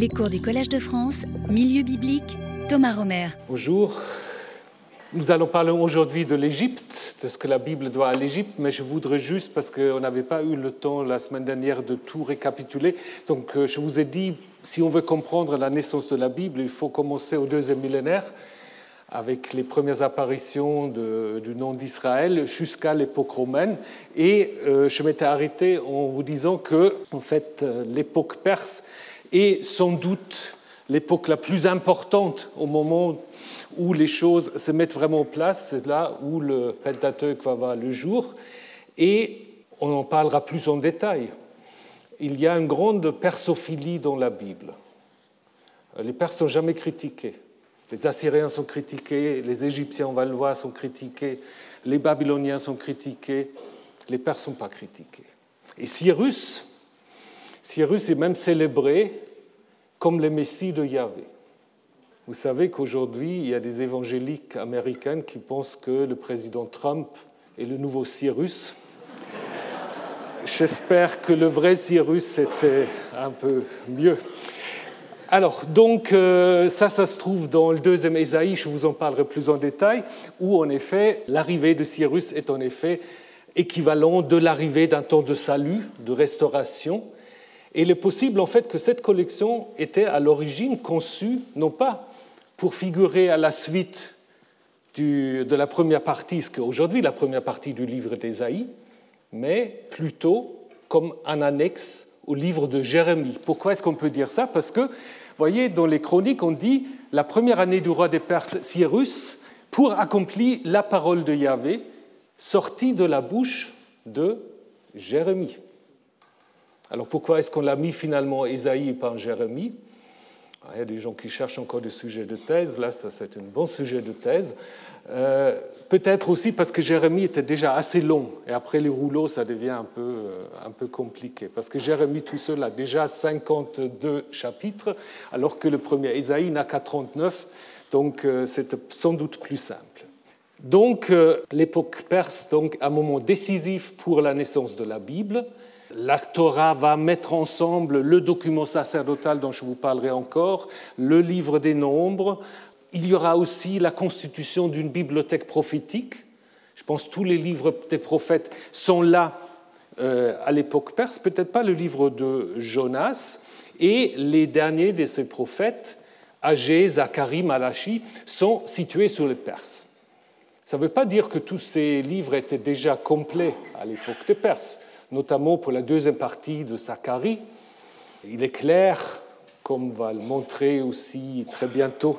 Les cours du Collège de France, Milieu biblique, Thomas Romer. Bonjour. Nous allons parler aujourd'hui de l'Égypte, de ce que la Bible doit à l'Égypte, mais je voudrais juste, parce qu'on n'avait pas eu le temps la semaine dernière de tout récapituler, donc euh, je vous ai dit, si on veut comprendre la naissance de la Bible, il faut commencer au deuxième millénaire, avec les premières apparitions du nom d'Israël jusqu'à l'époque romaine. Et euh, je m'étais arrêté en vous disant que, en fait, euh, l'époque perse est sans doute l'époque la plus importante au moment où les choses se mettent vraiment en place. C'est là où le Pentateuque va voir le jour. Et on en parlera plus en détail. Il y a une grande persophilie dans la Bible. Les Perses sont jamais critiqués. Les Assyriens sont critiqués, les Égyptiens, on va le voir, sont critiqués, les Babyloniens sont critiqués, les Perses ne sont pas critiqués. Et Cyrus, Cyrus est même célébré comme le Messie de Yahvé. Vous savez qu'aujourd'hui, il y a des évangéliques américains qui pensent que le président Trump est le nouveau Cyrus. J'espère que le vrai Cyrus était un peu mieux. Alors, donc, euh, ça, ça se trouve dans le deuxième Ésaïe, je vous en parlerai plus en détail, où en effet, l'arrivée de Cyrus est en effet équivalent de l'arrivée d'un temps de salut, de restauration. Et il est possible en fait que cette collection était à l'origine conçue non pas pour figurer à la suite de la première partie, ce qu'aujourd'hui la première partie du livre d'Ésaïe, mais plutôt comme un annexe au livre de Jérémie. Pourquoi est-ce qu'on peut dire ça? Parce que, voyez, dans les chroniques, on dit la première année du roi des Perses, Cyrus, pour accomplir la parole de Yahvé, sortie de la bouche de Jérémie. Alors pourquoi est-ce qu'on l'a mis finalement Ésaïe par Jérémie Il y a des gens qui cherchent encore des sujets de thèse, là ça c'est un bon sujet de thèse. Euh, Peut-être aussi parce que Jérémie était déjà assez long, et après les rouleaux, ça devient un peu, euh, un peu compliqué. Parce que Jérémie tout seul a déjà 52 chapitres, alors que le premier Isaïe n'a qu'à 39, donc euh, c'est sans doute plus simple. Donc l'époque perse, donc un moment décisif pour la naissance de la Bible. La Torah va mettre ensemble le document sacerdotal dont je vous parlerai encore, le livre des nombres, il y aura aussi la constitution d'une bibliothèque prophétique. Je pense que tous les livres des prophètes sont là euh, à l'époque perse, peut-être pas le livre de Jonas, et les derniers de ces prophètes, Agé, Zacharie, Malachi, sont situés sur les Perses. Ça ne veut pas dire que tous ces livres étaient déjà complets à l'époque des Perses, notamment pour la deuxième partie de Zacharie. Il est clair, comme va le montrer aussi très bientôt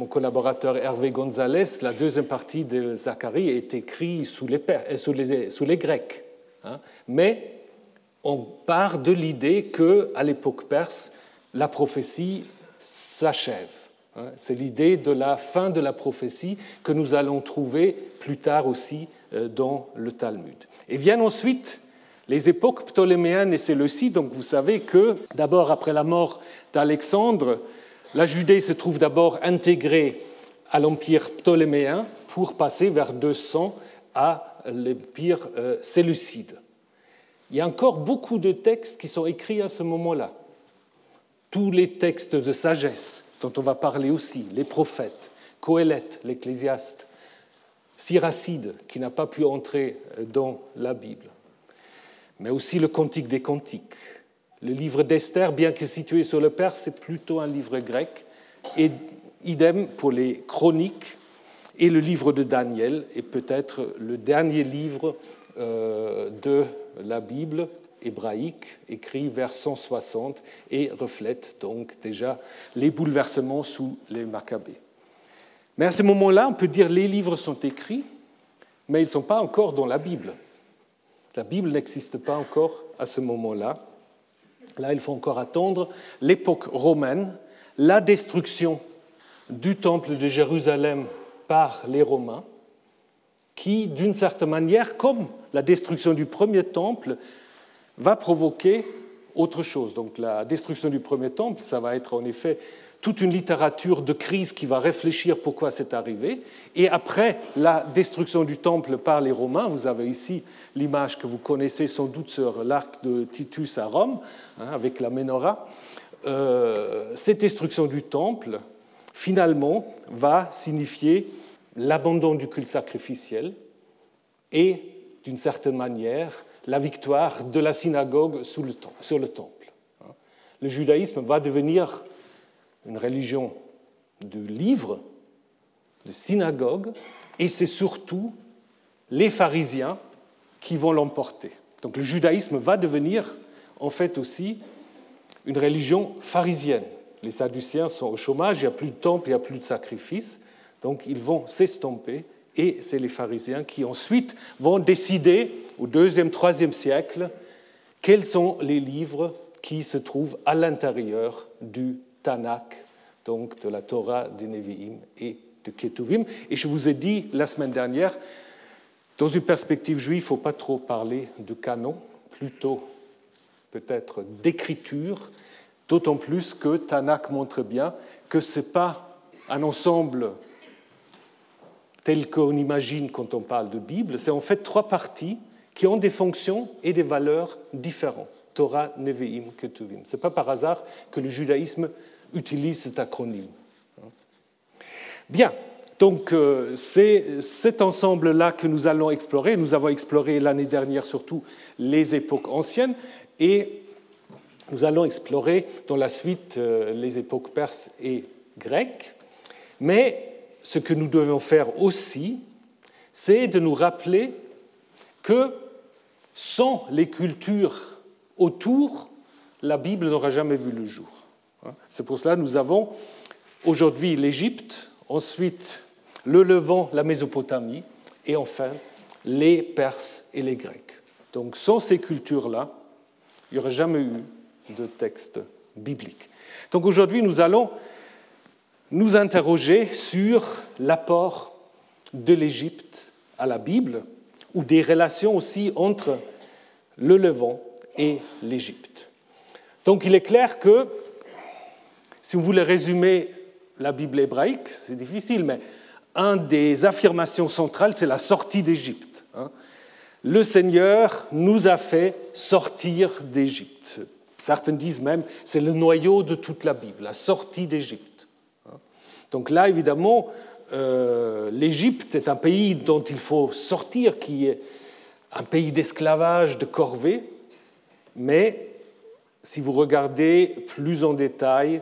mon collaborateur Hervé González, la deuxième partie de Zacharie est écrite sous les, euh, sous les, Grecs. Hein. Mais on part de l'idée qu'à l'époque perse, la prophétie s'achève. Hein. C'est l'idée de la fin de la prophétie que nous allons trouver plus tard aussi euh, dans le Talmud. Et viennent ensuite les époques ptoléméennes et séleucides. Donc vous savez que d'abord après la mort d'Alexandre, la Judée se trouve d'abord intégrée à l'empire ptoléméen pour passer vers 200 à l'empire euh, séleucide. Il y a encore beaucoup de textes qui sont écrits à ce moment-là. Tous les textes de sagesse dont on va parler aussi, les prophètes, Coëlette, l'Ecclésiaste, Siracide, qui n'a pas pu entrer dans la Bible, mais aussi le Cantique des Cantiques, le livre d'Esther, bien que situé sur le Perse, c'est plutôt un livre grec. Et idem pour les chroniques et le livre de Daniel est peut-être le dernier livre euh, de la Bible hébraïque, écrit vers 160 et reflète donc déjà les bouleversements sous les Maccabées. Mais à ce moment-là, on peut dire les livres sont écrits, mais ils ne sont pas encore dans la Bible. La Bible n'existe pas encore à ce moment-là. Là, il faut encore attendre l'époque romaine, la destruction du temple de Jérusalem par les Romains, qui, d'une certaine manière, comme la destruction du premier temple, va provoquer autre chose. Donc la destruction du premier temple, ça va être en effet toute une littérature de crise qui va réfléchir pourquoi c'est arrivé. Et après la destruction du temple par les Romains, vous avez ici l'image que vous connaissez sans doute sur l'arc de Titus à Rome, hein, avec la menorah, euh, cette destruction du temple, finalement, va signifier l'abandon du culte sacrificiel et, d'une certaine manière, la victoire de la synagogue sur le temple. Le judaïsme va devenir une religion de livres, de synagogue, et c'est surtout les pharisiens qui vont l'emporter. Donc le judaïsme va devenir en fait aussi une religion pharisienne. Les Sadduciens sont au chômage, il n'y a plus de temple, il n'y a plus de sacrifice, donc ils vont s'estomper et c'est les pharisiens qui ensuite vont décider au deuxième, troisième siècle quels sont les livres qui se trouvent à l'intérieur du Tanakh, donc de la Torah, des Nevi'im et de Ketuvim. Et je vous ai dit la semaine dernière, dans une perspective juive, il ne faut pas trop parler de canon, plutôt peut-être d'écriture, d'autant plus que Tanakh montre bien que ce n'est pas un ensemble tel qu'on imagine quand on parle de Bible, c'est en fait trois parties qui ont des fonctions et des valeurs différentes. Torah, Nevi'im, Ketuvim. Ce n'est pas par hasard que le judaïsme utilise cet acronyme. Bien, donc euh, c'est cet ensemble-là que nous allons explorer. Nous avons exploré l'année dernière surtout les époques anciennes et nous allons explorer dans la suite euh, les époques perses et grecques. Mais ce que nous devons faire aussi, c'est de nous rappeler que sans les cultures autour, la Bible n'aura jamais vu le jour. Hein? C'est pour cela que nous avons aujourd'hui l'Égypte, ensuite le Levant, la Mésopotamie, et enfin les Perses et les Grecs. Donc sans ces cultures-là, il n'y aurait jamais eu de texte biblique. Donc aujourd'hui, nous allons nous interroger sur l'apport de l'Égypte à la Bible ou des relations aussi entre le Levant et l'Égypte. Donc il est clair que, si vous voulez résumer la Bible hébraïque, c'est difficile, mais une des affirmations centrales, c'est la sortie d'Égypte. Hein. Le Seigneur nous a fait sortir d'Égypte. Certains disent même c'est le noyau de toute la Bible, la sortie d'Égypte. Hein. Donc là, évidemment, euh, l'Égypte est un pays dont il faut sortir, qui est un pays d'esclavage, de corvée, mais si vous regardez plus en détail,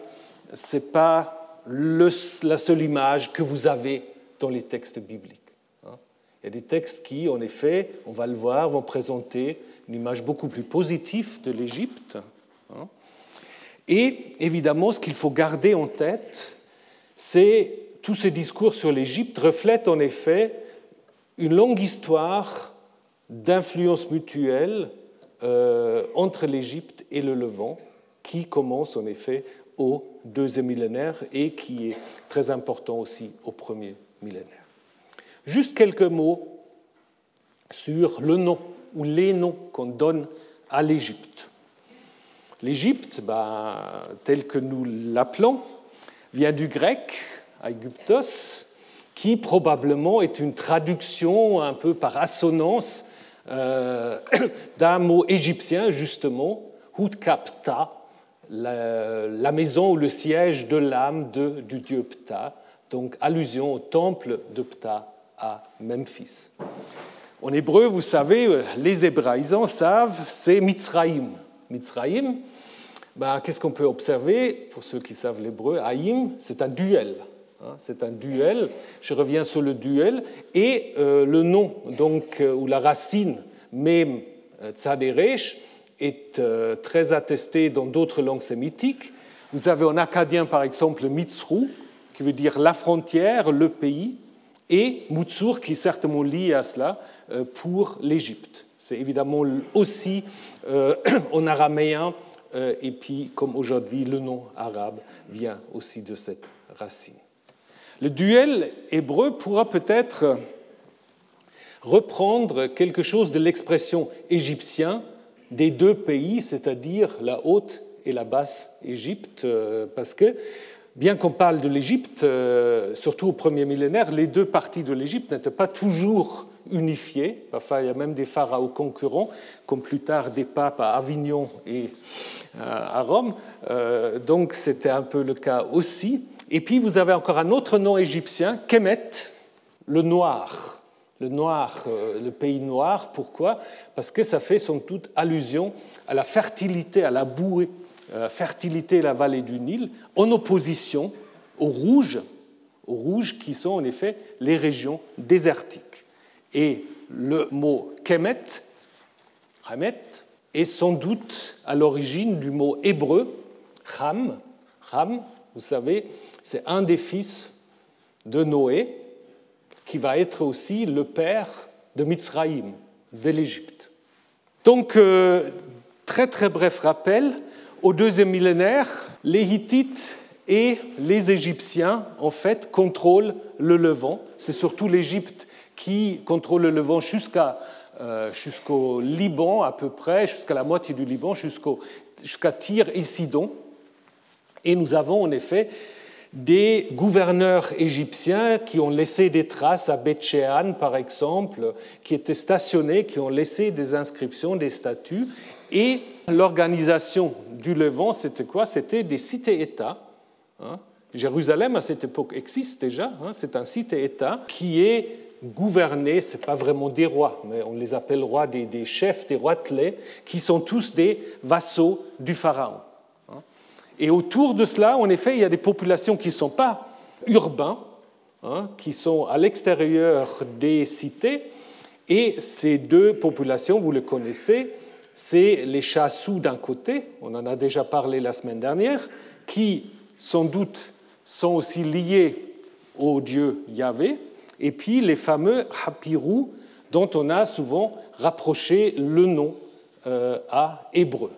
ce n'est pas la seule image que vous avez dans les textes bibliques. Hein. Il y a des textes qui, en effet, on va le voir, vont présenter une image beaucoup plus positive de l'Égypte. Hein. Et évidemment, ce qu'il faut garder en tête, c'est tout ce discours sur l'Égypte reflète en effet une longue histoire d'influence mutuelle euh, entre l'Égypte et le Levant, qui commence en effet au deuxième millénaire et qui est très important aussi au premier millénaire. Juste quelques mots sur le nom ou les noms qu'on donne à l'Égypte. L'Égypte, ben, tel que nous l'appelons, vient du grec, Aegyptos, qui probablement est une traduction un peu par assonance euh, d'un mot égyptien, justement, Hutkapta, la, maison ou le siège de l'âme du dieu Ptah, donc allusion au temple de Ptah à Memphis. En hébreu, vous savez, les hébraïsants savent, c'est Mitzraïm. Mitzraïm, ben, qu'est-ce qu'on peut observer Pour ceux qui savent l'hébreu, Haïm, c'est un duel. Hein, c'est un duel. Je reviens sur le duel. Et euh, le nom, donc, euh, ou la racine, même euh, est très attesté dans d'autres langues sémitiques. Vous avez en acadien, par exemple, mitzrou, qui veut dire la frontière, le pays, et mutsur, qui est certainement lié à cela, pour l'Égypte. C'est évidemment aussi en araméen, et puis comme aujourd'hui, le nom arabe vient aussi de cette racine. Le duel hébreu pourra peut-être reprendre quelque chose de l'expression égyptien des deux pays, c'est-à-dire la haute et la basse Égypte, euh, parce que bien qu'on parle de l'Égypte, euh, surtout au premier millénaire, les deux parties de l'Égypte n'étaient pas toujours unifiés. Parfois, il y a même des pharaons concurrents, comme plus tard des papes à Avignon et à Rome. Donc, c'était un peu le cas aussi. Et puis, vous avez encore un autre nom égyptien, Kemet, le noir. Le noir, le pays noir. Pourquoi? Parce que ça fait sans doute allusion à la fertilité, à la bouée, la fertilité de la vallée du Nil, en opposition au rouge, aux rouges qui sont en effet les régions désertiques. Et le mot Kemet, Hamet, est sans doute à l'origine du mot hébreu Ham. Ham, vous savez, c'est un des fils de Noé, qui va être aussi le père de Mitzraïm, de l'Égypte. Donc, euh, très très bref rappel, au deuxième millénaire, les Hittites et les Égyptiens, en fait, contrôlent le Levant. C'est surtout l'Égypte qui contrôle le Levant euh, jusqu'au Liban à peu près, jusqu'à la moitié du Liban, jusqu'à Tyr et Sidon. Et nous avons en effet des gouverneurs égyptiens qui ont laissé des traces à Beth par exemple, qui étaient stationnés, qui ont laissé des inscriptions, des statuts. Et l'organisation du Levant, c'était quoi? C'était des cités-États Hein. Jérusalem, à cette époque, existe déjà. Hein. c'est un site-État qui est gouverné, ce n'est pas vraiment des rois, mais on les appelle rois, des, chefs, des roitelets, qui sont tous des vassaux du Pharaon. Hein. Et autour de cela, en effet, il y a des populations qui ne sont pas urbains, qui sont à l'extérieur des cités. Et ces deux populations, vous les connaissez, c'est les Chassous d'un côté, on en a déjà parlé la semaine dernière, qui sans doute sont aussi liés au dieu Yahvé, et puis les fameux Hapirou, dont on a souvent rapproché le nom euh, à hébreu.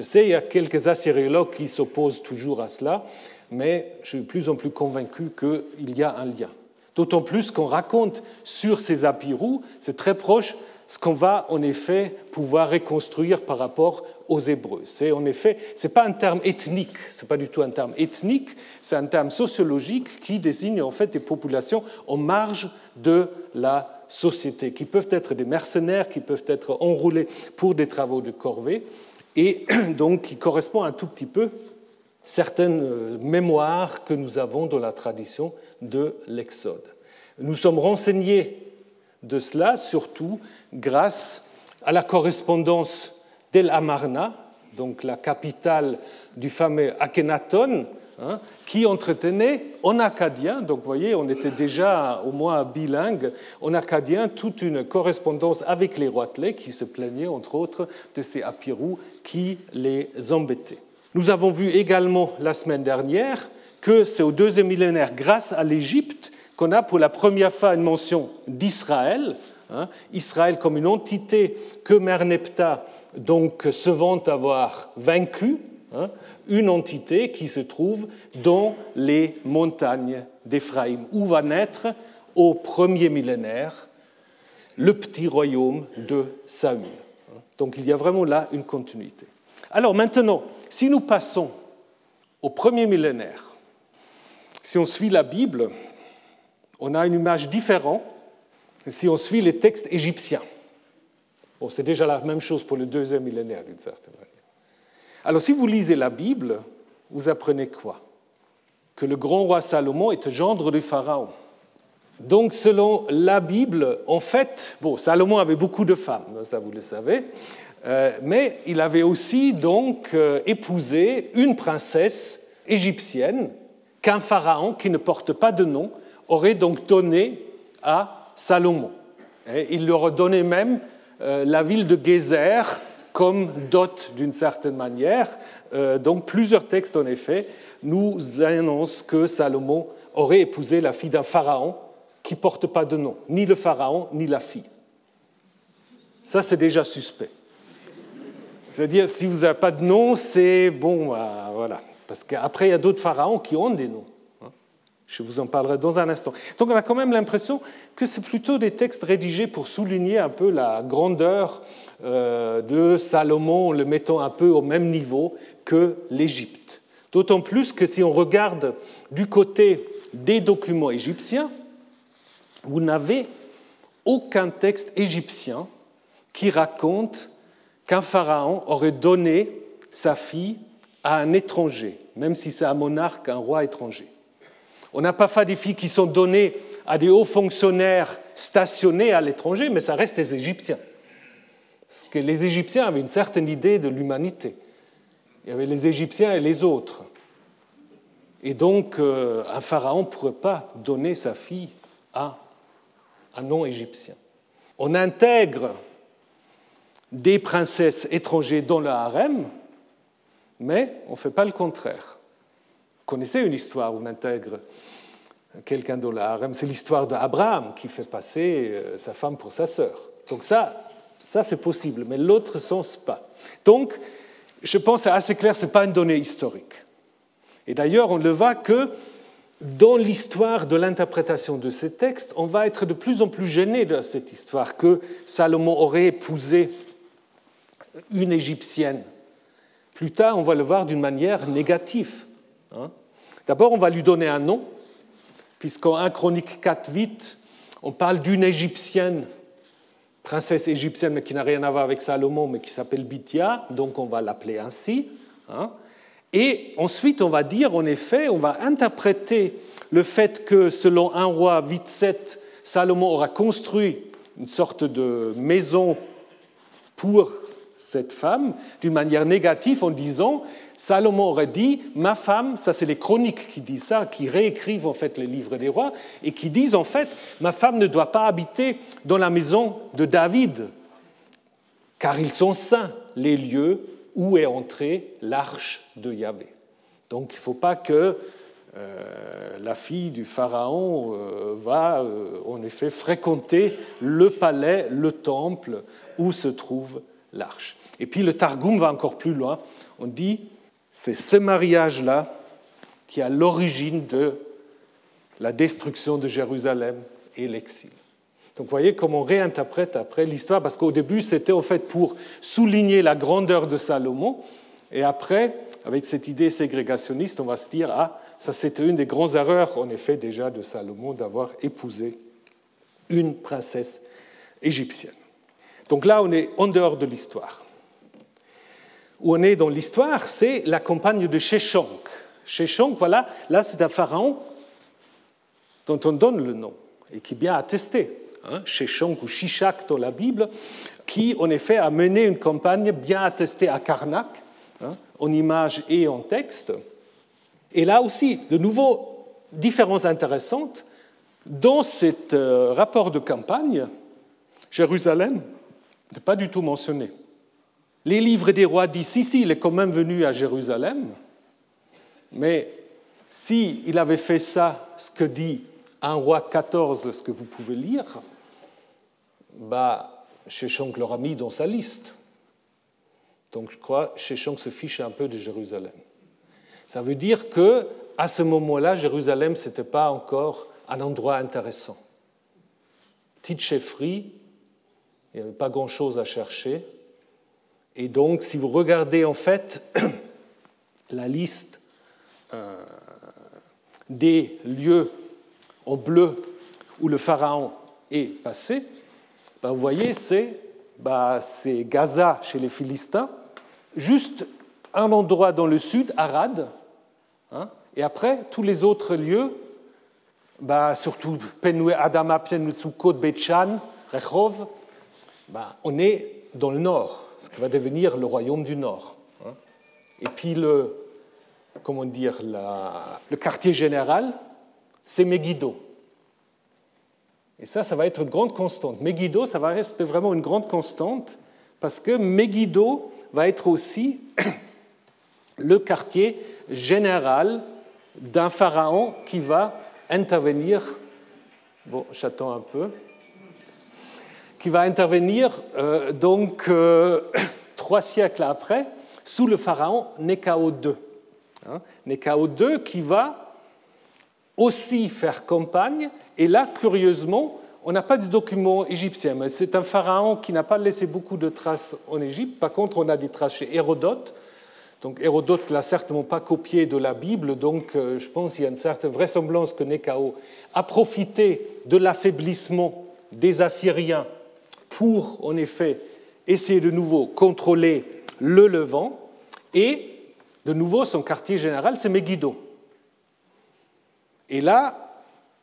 Je sais, il y a quelques assyriologues qui s'opposent toujours à cela, mais je suis de plus en plus convaincu qu'il y a un lien. D'autant plus qu'on raconte sur ces apirous, c'est très proche ce qu'on va en effet pouvoir reconstruire par rapport aux Hébreux. C'est en effet, ce n'est pas un terme ethnique, ce n'est pas du tout un terme ethnique, c'est un terme sociologique qui désigne en fait des populations en marge de la société, qui peuvent être des mercenaires, qui peuvent être enrôlés pour des travaux de corvée, et donc qui correspond un tout petit peu certaines euh, mémoires que nous avons dans la tradition de l'Exode. Nous sommes renseignés de cela surtout grâce à la correspondance d'El Amarna, donc la capitale du fameux Akhenaton, hein, qui entretenait en acadien, donc vous voyez, on était déjà au moins bilingue, en acadien, toute une correspondance avec les roitelets qui se plaignaient, entre autres, de ces apirous qui les embêtaient. Nous avons vu également la semaine dernière que c'est au deuxième millénaire, grâce à l'Égypte, qu'on a pour la première fois une mention d'Israël, Hein, Israël comme une entité que Merneptah donc se vante avoir vaincu, hein, une entité qui se trouve dans les montagnes d'Éphraïm, où va naître au premier millénaire le petit royaume de Saül. Donc il y a vraiment là une continuité. Alors maintenant, si nous passons au premier millénaire, si on suit la Bible, on a une image différente si on suit les textes égyptiens. Bon, c'est déjà la même chose pour le deuxième millénaire d'une certaine manière. Alors si vous lisez la Bible, vous apprenez quoi? Que le grand roi Salomon est gendre du Pharaon. Donc selon la Bible, en fait, bon, Salomon avait beaucoup de femmes, ça vous le savez, euh, mais il avait aussi donc euh, épousé une princesse égyptienne qu'un pharaon qui ne porte pas de nom aurait donc donné à Salomon. Il leur donnait même euh, la ville de Gézer comme dot d'une certaine manière. Donc plusieurs textes, en effet, nous annoncent que Salomon aurait épousé la fille d'un pharaon qui ne pas de nom, ni le pharaon, ni la fille. Ça, c'est déjà suspect. C'est-à-dire, si vous n'avez pas de nom, c'est bon, bah, voilà. Parce qu'après, il y a d'autres pharaons qui ont des noms. Je vous en parlerai dans un instant. Donc on a quand même l'impression que c'est plutôt des textes rédigés pour souligner un peu la grandeur euh, de Salomon, le mettant un peu au même niveau que l'Égypte. D'autant plus que si on regarde du côté des documents égyptiens, vous n'avez aucun texte égyptien qui raconte qu'un pharaon aurait donné sa fille à un étranger, même si c'est un monarque, un roi étranger. On n'a pas fait des filles qui sont données à des hauts fonctionnaires stationnés à l'étranger, mais ça reste des Égyptiens. Parce que les Égyptiens avaient une certaine idée de l'humanité. Il y avait les Égyptiens et les autres. Et donc, euh, un pharaon ne pourrait pas donner sa fille à un non-égyptien. On intègre des princesses étrangères dans le harem, mais on ne fait pas le contraire. Vous connaissez une histoire où on intègre quelqu'un dans le harem, c'est l'histoire d'Abraham qui fait passer euh, sa femme pour sa sœur. Donc ça, ça c'est possible, mais l'autre sens pas. Donc, je pense c'est assez clair, ce n'est pas une donnée historique. Et d'ailleurs, on le voit que dans l'histoire de l'interprétation de ces textes, on va être de plus en plus gêné de cette histoire que Salomon aurait épousé une Égyptienne. Plus tard, on va le voir d'une manière négative. Hein. D'abord, on va lui donner un nom, puisqu'en 1 Chronique 4, 8, on parle d'une Égyptienne, princesse égyptienne, mais qui n'a rien à voir avec Salomon, mais qui s'appelle Bithia, donc on va l'appeler ainsi. Et ensuite, on va dire, en effet, on va interpréter le fait que selon un roi 8-7, Salomon aura construit une sorte de maison pour cette femme d'une manière négative en disant Salomon aurait dit ma femme, ça c'est les chroniques qui disent ça, qui réécrivent en fait les livres des rois et qui disent en fait ma femme ne doit pas habiter dans la maison de David car ils sont saints les lieux où est entrée l'arche de Yahvé. Donc il ne faut pas que euh, la fille du pharaon euh, va euh, en effet fréquenter le palais, le temple où se trouve l'arche. Et puis le Targum va encore plus loin. On dit c'est ce mariage-là qui à l'origine de la destruction de Jérusalem et l'exil. Donc vous voyez comment on réinterprète après l'histoire, parce qu'au début c'était en fait pour souligner la grandeur de Salomon, et après, avec cette idée ségrégationniste, on va se dire, ah, ça c'était une des grandes erreurs en effet déjà de Salomon d'avoir épousé une princesse égyptienne. Donc là, on est en dehors de l'histoire. Où on est dans l'histoire, c'est la campagne de Sheshonk. Sheshonk, voilà, là c'est un pharaon dont on donne le nom et qui est bien attesté. Hein, Sheshonk ou Shishak dans la Bible, qui en effet a mené une campagne bien attestée à Karnak, hein, en image et en texte. Et là aussi, de nouveau, différences intéressantes. Dans ce euh, rapport de campagne, Jérusalem n'est pas du tout mentionné. Les livres des rois disent si, si, il est quand même venu à Jérusalem, mais s'il il avait fait ça, ce que dit un roi 14, ce que vous pouvez lire, bah, Sheshonk l'aura mis dans sa liste. Donc je crois que Sheshonk se fiche un peu de Jérusalem. Ça veut dire que à ce moment-là, Jérusalem, ce n'était pas encore un endroit intéressant. Petite chefferie, il n'y avait pas grand-chose à chercher. Et donc, si vous regardez en fait la liste euh, des lieux en bleu où le pharaon est passé, ben, vous voyez, ben, c'est Gaza chez les Philistins, juste un endroit dans le sud, Arad, hein, et après, tous les autres lieux, ben, surtout Penoué, Adama, Penoué, Betchan, Rechov, on est dans le nord, ce qui va devenir le royaume du nord. Hein. Et puis le, comment dire, le quartier général, c'est Megiddo. Et ça, ça va être une grande constante. Megiddo, ça va rester vraiment une grande constante parce que Megiddo va être aussi le quartier général d'un pharaon qui va intervenir. Bon, j'attends un peu. Qui va intervenir euh, donc euh, trois siècles après sous le pharaon Nekao II. Hein, II qui va aussi faire campagne et là, curieusement, on n'a pas de documents égyptiens, c'est un pharaon qui n'a pas laissé beaucoup de traces en Égypte. Par contre, on a des traces chez Hérodote. Donc Hérodote l'a certainement pas copié de la Bible, donc euh, je pense qu'il y a une certaine vraisemblance que Néchao a profité de l'affaiblissement des Assyriens pour, en effet, essayer de nouveau contrôler le Levant. Et, de nouveau, son quartier général, c'est Megiddo. Et là,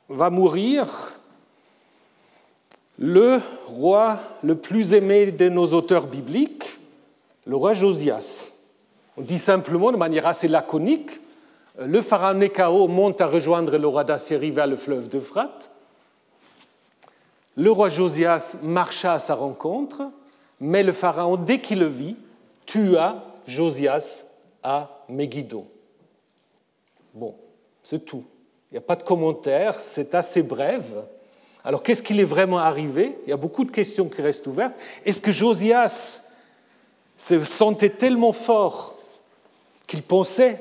va mourir le roi le plus aimé de nos auteurs bibliques, le roi Josias. On dit simplement, de manière assez laconique, le pharaon Nekao monte à rejoindre le roi d'Assyrie vers le fleuve d'Euphrate. Le roi Josias marcha à sa rencontre, mais le pharaon, dès qu'il le vit, tua Josias à Megiddo. Bon, c'est tout. Il n'y a pas de commentaire, c'est assez bref. Alors qu'est-ce qu'il est vraiment arrivé? Il y a beaucoup de questions qui restent ouvertes. Est-ce que Josias se sentait tellement fort qu'il pensait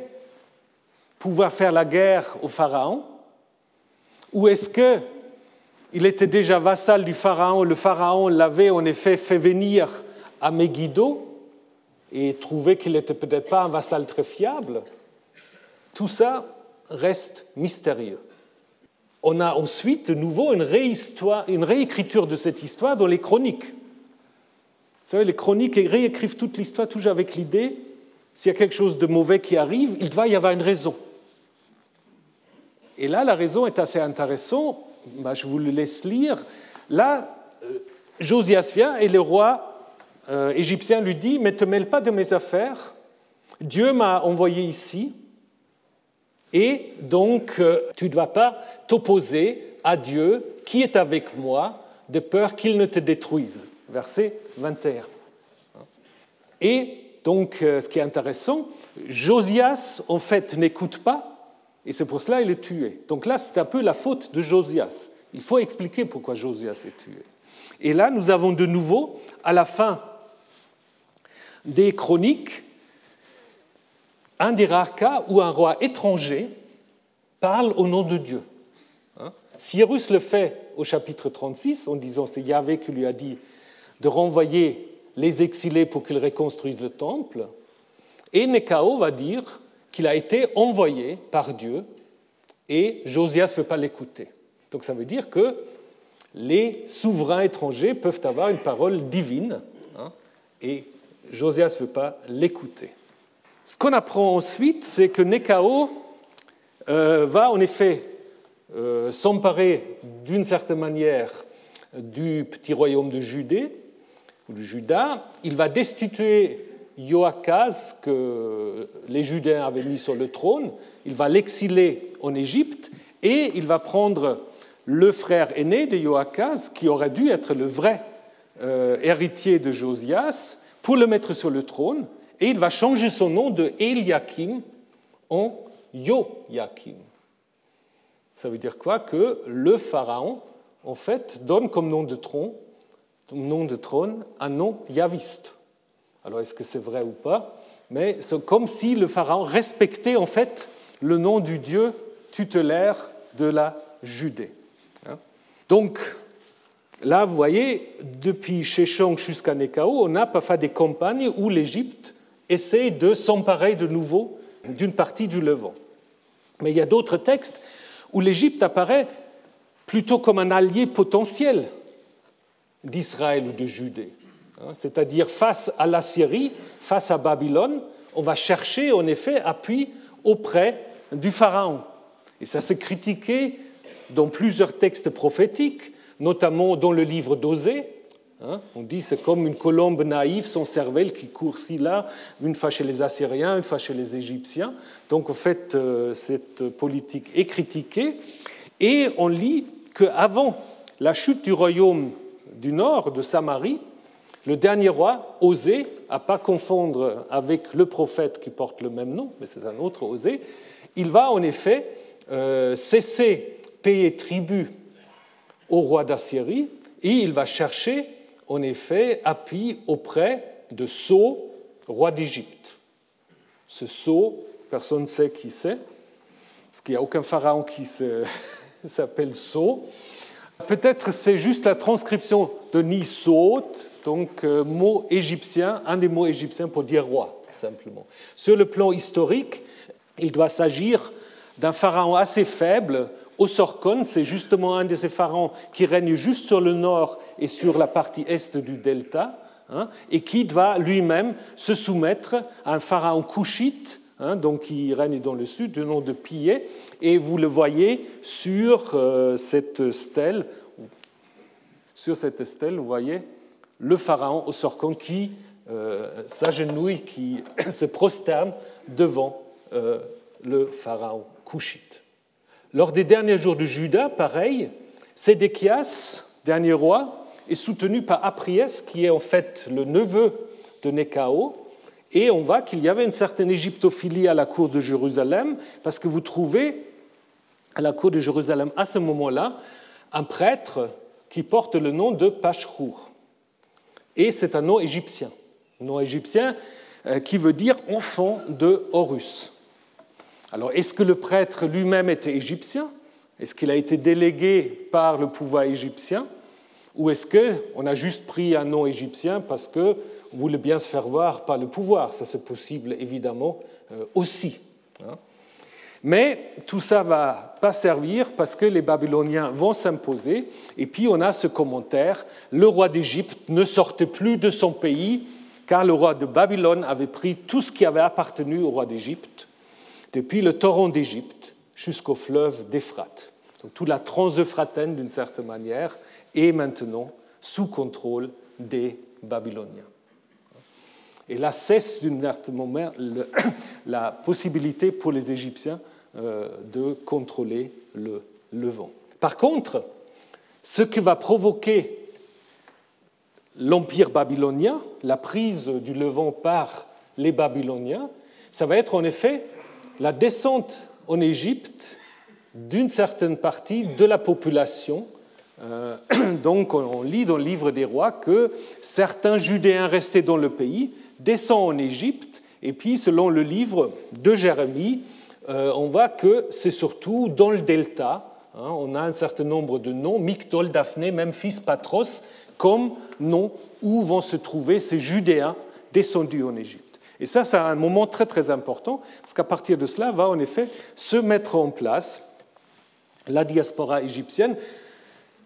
pouvoir faire la guerre au Pharaon? Ou est-ce qu'il était déjà vassal du Pharaon Le Pharaon l'avait en effet fait venir à Megiddo et trouvait qu'il n'était peut-être pas un vassal très fiable? Tout ça reste mystérieux on a ensuite de nouveau une, une réécriture de cette histoire dans les chroniques. Vous savez, les chroniques réécrivent toute l'histoire toujours avec l'idée, s'il y a quelque chose de mauvais qui arrive, il doit y avoir une raison. Et là, la raison est assez intéressante. Bah, je vous le laisse lire. Là, euh, Josias vient et le roi euh, égyptien lui dit, mais ne te mêle pas de mes affaires. Dieu m'a envoyé ici et donc, euh, tu ne dois pas t'opposer à Dieu qui est avec moi, de peur qu'il ne te détruise. Verset 21. Et donc, euh, ce qui est intéressant, Josias, en fait, n'écoute pas, et c'est pour cela qu'il est tué. Donc là, c'est un peu la faute de Josias. Il faut expliquer pourquoi Josias est tué. Et là, nous avons de nouveau, à la fin des chroniques, un des rares cas où un roi étranger parle au nom de Dieu. Hein? Cyrus le fait au chapitre 36 en disant c'est Yahvé qui lui a dit de renvoyer les exilés pour qu'ils reconstruisent le temple. Et Nekao va dire qu'il a été envoyé par Dieu et Josias ne veut pas l'écouter. Donc ça veut dire que les souverains étrangers peuvent avoir une parole divine hein, et Josias ne veut pas l'écouter. Ce qu'on apprend ensuite, c'est que Nekao euh, va en effet euh, s'emparer d'une certaine manière du petit royaume de Judée, ou de Juda. Il va destituer Joachaz, que les Judéens avaient mis sur le trône. Il va l'exiler en Égypte et il va prendre le frère aîné de Joachaz, qui aurait dû être le vrai euh, héritier de Josias, pour le mettre sur le trône et il va changer son nom de Eliakim en Joachim. Ça veut dire quoi? Que le pharaon, en fait, donne comme nom de trône, nom de trône un nom yaviste. Alors est-ce que c'est vrai ou pas? Mais c'est comme si le pharaon respectait en fait le nom du dieu tutélaire de la Judée. Hein. Donc là, vous voyez, depuis Sheshonq jusqu'à Nekao, on a parfois des campagnes où l'Égypte essaie de s'emparer de nouveau d'une partie du Levant. Mais il y a d'autres textes où l'Égypte apparaît plutôt comme un allié potentiel d'Israël ou de Judée. Hein, c'est-à-dire face à la Syrie, face à Babylone, on va chercher en effet appui auprès du Pharaon. Et ça s'est critiqué dans plusieurs textes prophétiques, notamment dans le livre d'Osée, Hein? on dit c'est comme une colombe naïve, son cervelle qui court ci là, une fois chez les Assyriens, une fois chez les Égyptiens. Donc en fait, euh, cette politique est critiquée. Et on lit qu'avant la chute du royaume du nord, de Samarie, le dernier roi, Osée, à pas confondre avec le prophète qui porte le même nom, mais c'est un autre Osée, il va en effet euh, cesser payer tribut au roi d'Assyrie et il va chercher en effet, appui auprès de Sceau, roi d'Égypte. Ce Sceau, personne ne sait qui c'est, parce qu'il n'y a aucun pharaon qui s'appelle Sceau. Peut-être c'est juste la transcription de Nisot, donc euh, mot égyptien, un des mots égyptiens pour dire roi, simplement. Sur le plan historique, il doit s'agir d'un pharaon assez faible Osorkon, c'est justement un de ces pharaons qui règne juste sur le nord et sur la partie est du delta, hein, et qui va lui-même se soumettre à un pharaon couchite, hein, donc qui règne dans le sud, du nom de Pillé, et vous le voyez sur euh, cette stèle. Sur cette stèle, vous voyez le pharaon Osorkon qui euh, s'agenouille, qui se prosterne devant euh, le pharaon couchite. Lors des derniers jours de Juda, pareil, Sédéchias, dernier roi, est soutenu par Apriès, qui est en fait le neveu de Néchao, et on voit qu'il y avait une certaine égyptophilie à la cour de Jérusalem, parce que vous trouvez à la cour de Jérusalem à ce moment-là un prêtre qui porte le nom de Pachrour. Et c'est un nom égyptien, un nom égyptien euh, qui veut dire enfant de Horus. Alors, est-ce que le prêtre lui-même était égyptien? Est-ce qu'il a été délégué par le pouvoir égyptien? Ou est-ce qu'on a juste pris un nom égyptien parce qu'on voulait bien se faire voir par le pouvoir? Ça, c'est possible, évidemment, euh, aussi. Hein. Mais tout ça ne va pas servir parce que les Babyloniens vont s'imposer. Et puis on a ce commentaire, le roi d'Égypte ne sortait plus de son pays car le roi de Babylone avait pris tout ce qui avait appartenu au roi d'Égypte depuis le torrent d'Égypte jusqu'au fleuve d'Éphrate. Donc toute la transeuphrataine, d'une certaine manière, est maintenant sous contrôle des Babyloniens. Et là cesse d'une certaine manière la possibilité pour les Égyptiens euh, de contrôler le, le vent. Par contre, ce qui va provoquer l'empire babylonien, la prise du Levant par les Babyloniens, ça va être en effet la descente en Égypte d'une certaine partie de la population. Euh, donc on lit dans le livre des rois que certains Judéens restés dans le pays descendent en Égypte, et puis selon le livre de Jérémie, euh, on voit que c'est surtout dans le delta, hein, on a un certain nombre de noms, Mictol, Daphné, Memphis, Patros, comme noms où vont se trouver ces Judéens descendus en Égypte. Et ça, c'est un moment très très important, parce qu'à partir de cela va en effet se mettre en place la diaspora égyptienne,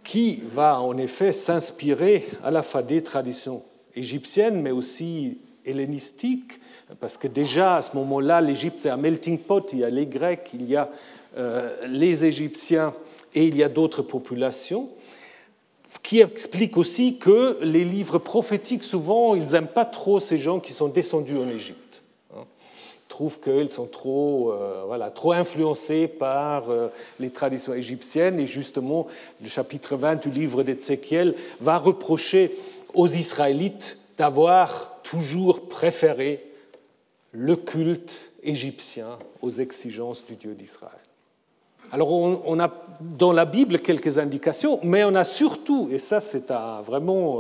qui va en effet s'inspirer à la fois des traditions égyptiennes, mais aussi hellénistiques, parce que déjà à ce moment-là, l'Égypte c'est un melting pot, il y a les Grecs, il y a euh, les Égyptiens et il y a d'autres populations. Ce qui explique aussi que les livres prophétiques, souvent, ils n'aiment pas trop ces gens qui sont descendus en Égypte. Hein. Ils trouvent qu'ils sont trop, euh, voilà, trop influencés par euh, les traditions égyptiennes. Et justement, le chapitre 20 du livre d'Ézéchiel va reprocher aux Israélites d'avoir toujours préféré le culte égyptien aux exigences du Dieu d'Israël. Alors on, a dans la Bible quelques indications, mais on a surtout, et ça c'est vraiment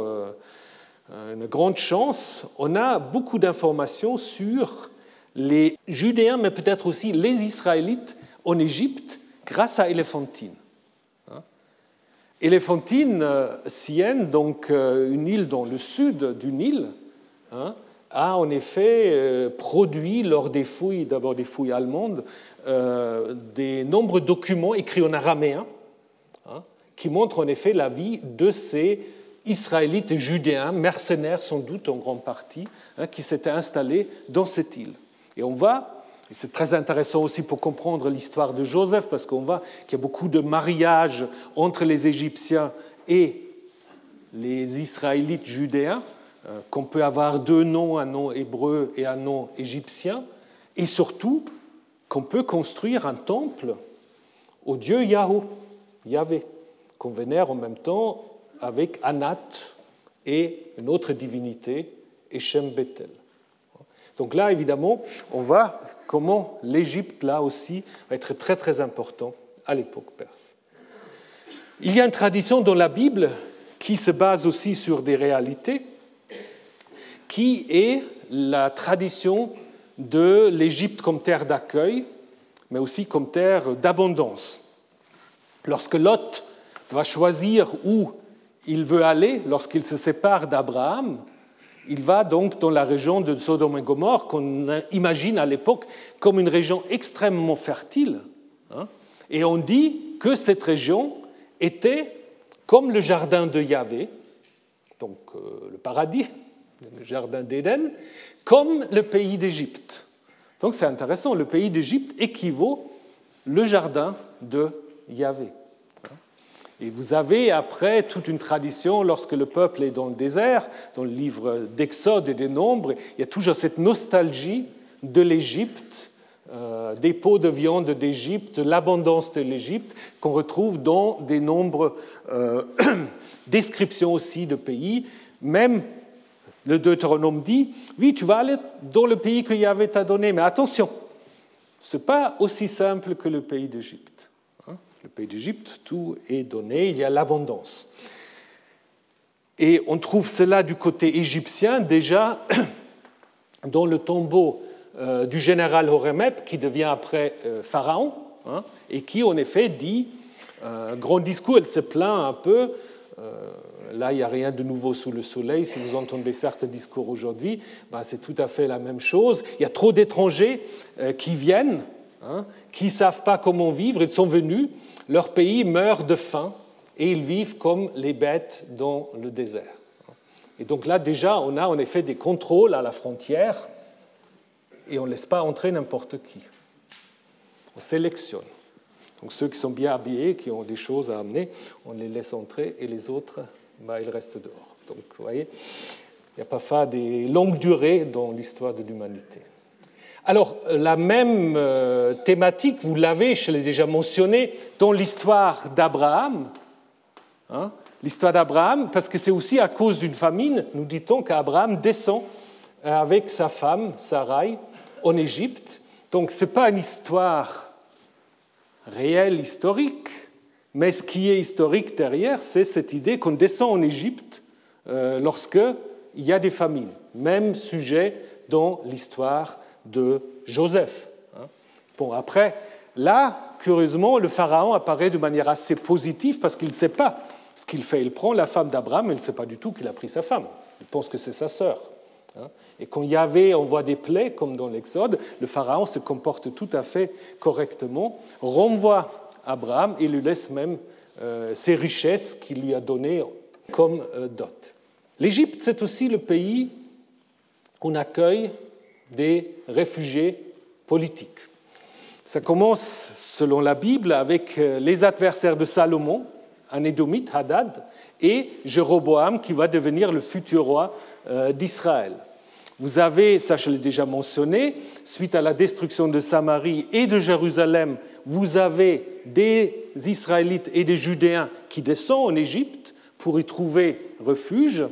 euh, une grande chance, on a beaucoup d'informations sur les Judéens, mais peut-être aussi les Israélites en Égypte grâce à Éléphantine. Hein. Éléphantine, euh, Sienne, donc euh, une île dans le sud du Nil, hein, a en effet produit lors des fouilles, d'abord des fouilles allemandes, des nombreux documents écrits en araméen hein, qui montrent en effet la vie de ces Israélites et Judéens, mercenaires sans doute en grande partie, hein, qui s'étaient installés dans cette île. Et on voit, et c'est très intéressant aussi pour comprendre l'histoire de Joseph, parce qu'on voit qu'il y a beaucoup de mariages entre les Égyptiens et les Israélites judéens, euh, qu'on peut avoir deux noms, un nom hébreu et un nom égyptien, et surtout qu'on peut construire un temple au dieu Yahoo, Yahvé, qu'on vénère en même temps avec Anat et une autre divinité, Echem Bethel. Donc là, évidemment, on voit comment l'Égypte, là aussi, va être très très important à l'époque perse. Il y a une tradition dans la Bible qui se base aussi sur des réalités, qui est la tradition de l'Égypte comme terre d'accueil, mais aussi comme terre d'abondance. Lorsque Lot va choisir où il veut aller, lorsqu'il se sépare d'Abraham, il va donc dans la région de Sodome et Gomorre, qu'on imagine à l'époque comme une région extrêmement fertile. Hein. et on dit que cette région était comme le jardin de Yahvé, donc euh, le paradis, le jardin d'Éden, comme le pays d'Égypte. Donc c'est intéressant, le pays d'Égypte équivaut le jardin de Yahvé. Et vous avez après toute une tradition, lorsque le peuple est dans le désert, dans le livre d'Exode et des Nombres, il y a toujours cette nostalgie de l'Égypte, euh, des pots de viande d'Égypte, l'abondance de l'Égypte, qu'on retrouve dans des nombres euh, descriptions aussi de pays. Même le Deutéronome dit, oui, tu vas aller dans le pays que Yahvé t'a donné, mais attention, ce n'est pas aussi simple que le pays d'Égypte. Hein. Le pays d'Égypte, tout est donné, il y a l'abondance. Et on trouve cela du côté égyptien déjà dans le tombeau euh, du général Horemheb, qui devient après euh, pharaon, hein, et qui en effet dit un grand discours, elle se plaint un peu. Euh, là, il n'y a rien de nouveau sous le soleil. Si vous entendez certains discours aujourd'hui, ben, c'est tout à fait la même chose. Il y a trop d'étrangers qui viennent, hein, qui ne savent pas comment vivre. Ils sont venus, leur pays meurt de faim et ils vivent comme les bêtes dans le désert. Et donc là, déjà, on a en effet des contrôles à la frontière et on ne laisse pas entrer n'importe qui. On sélectionne. Donc ceux qui sont bien habillés, qui ont des choses à amener, on les laisse entrer et les autres, bah, ils restent dehors. Donc vous voyez, il n'y a pas fait des longues durées dans l'histoire de l'humanité. Alors, la même euh, thématique, vous l'avez, je l'ai déjà mentionné, dans l'histoire d'Abraham. Hein, l'histoire d'Abraham, parce que c'est aussi à cause d'une famine, nous dit-on qu'Abraham descend avec sa femme, Sarai, en Égypte. Donc ce n'est pas une histoire réelle, historique, mais ce qui est historique derrière, c'est cette idée qu'on descend en Égypte euh, lorsqu'il y a des famines. Même sujet dans l'histoire de Joseph. Hein. Bon, après, là, curieusement, le pharaon apparaît de manière assez positive parce qu'il ne sait pas ce qu'il fait. Il prend la femme d'Abraham, mais il ne sait pas du tout qu'il a pris sa femme. Il pense que c'est sa sœur. Hein. Et quand Yahvé envoie des plaies, comme dans l'Exode, le Pharaon se comporte tout à fait correctement, renvoie Abraham et lui laisse même euh, ses richesses qu'il lui a données comme euh, dot. L'Égypte, c'est aussi le pays où on accueille des réfugiés politiques. Ça commence, selon la Bible, avec euh, les adversaires de Salomon, un édomite, Hadad, et Jéroboam, qui va devenir le futur roi d'Israël. Vous avez, ça je l'ai déjà mentionné, suite à la destruction de Samarie et de Jérusalem, vous avez des Israélites et des Judéens qui descendent en Égypte pour y trouver refuge.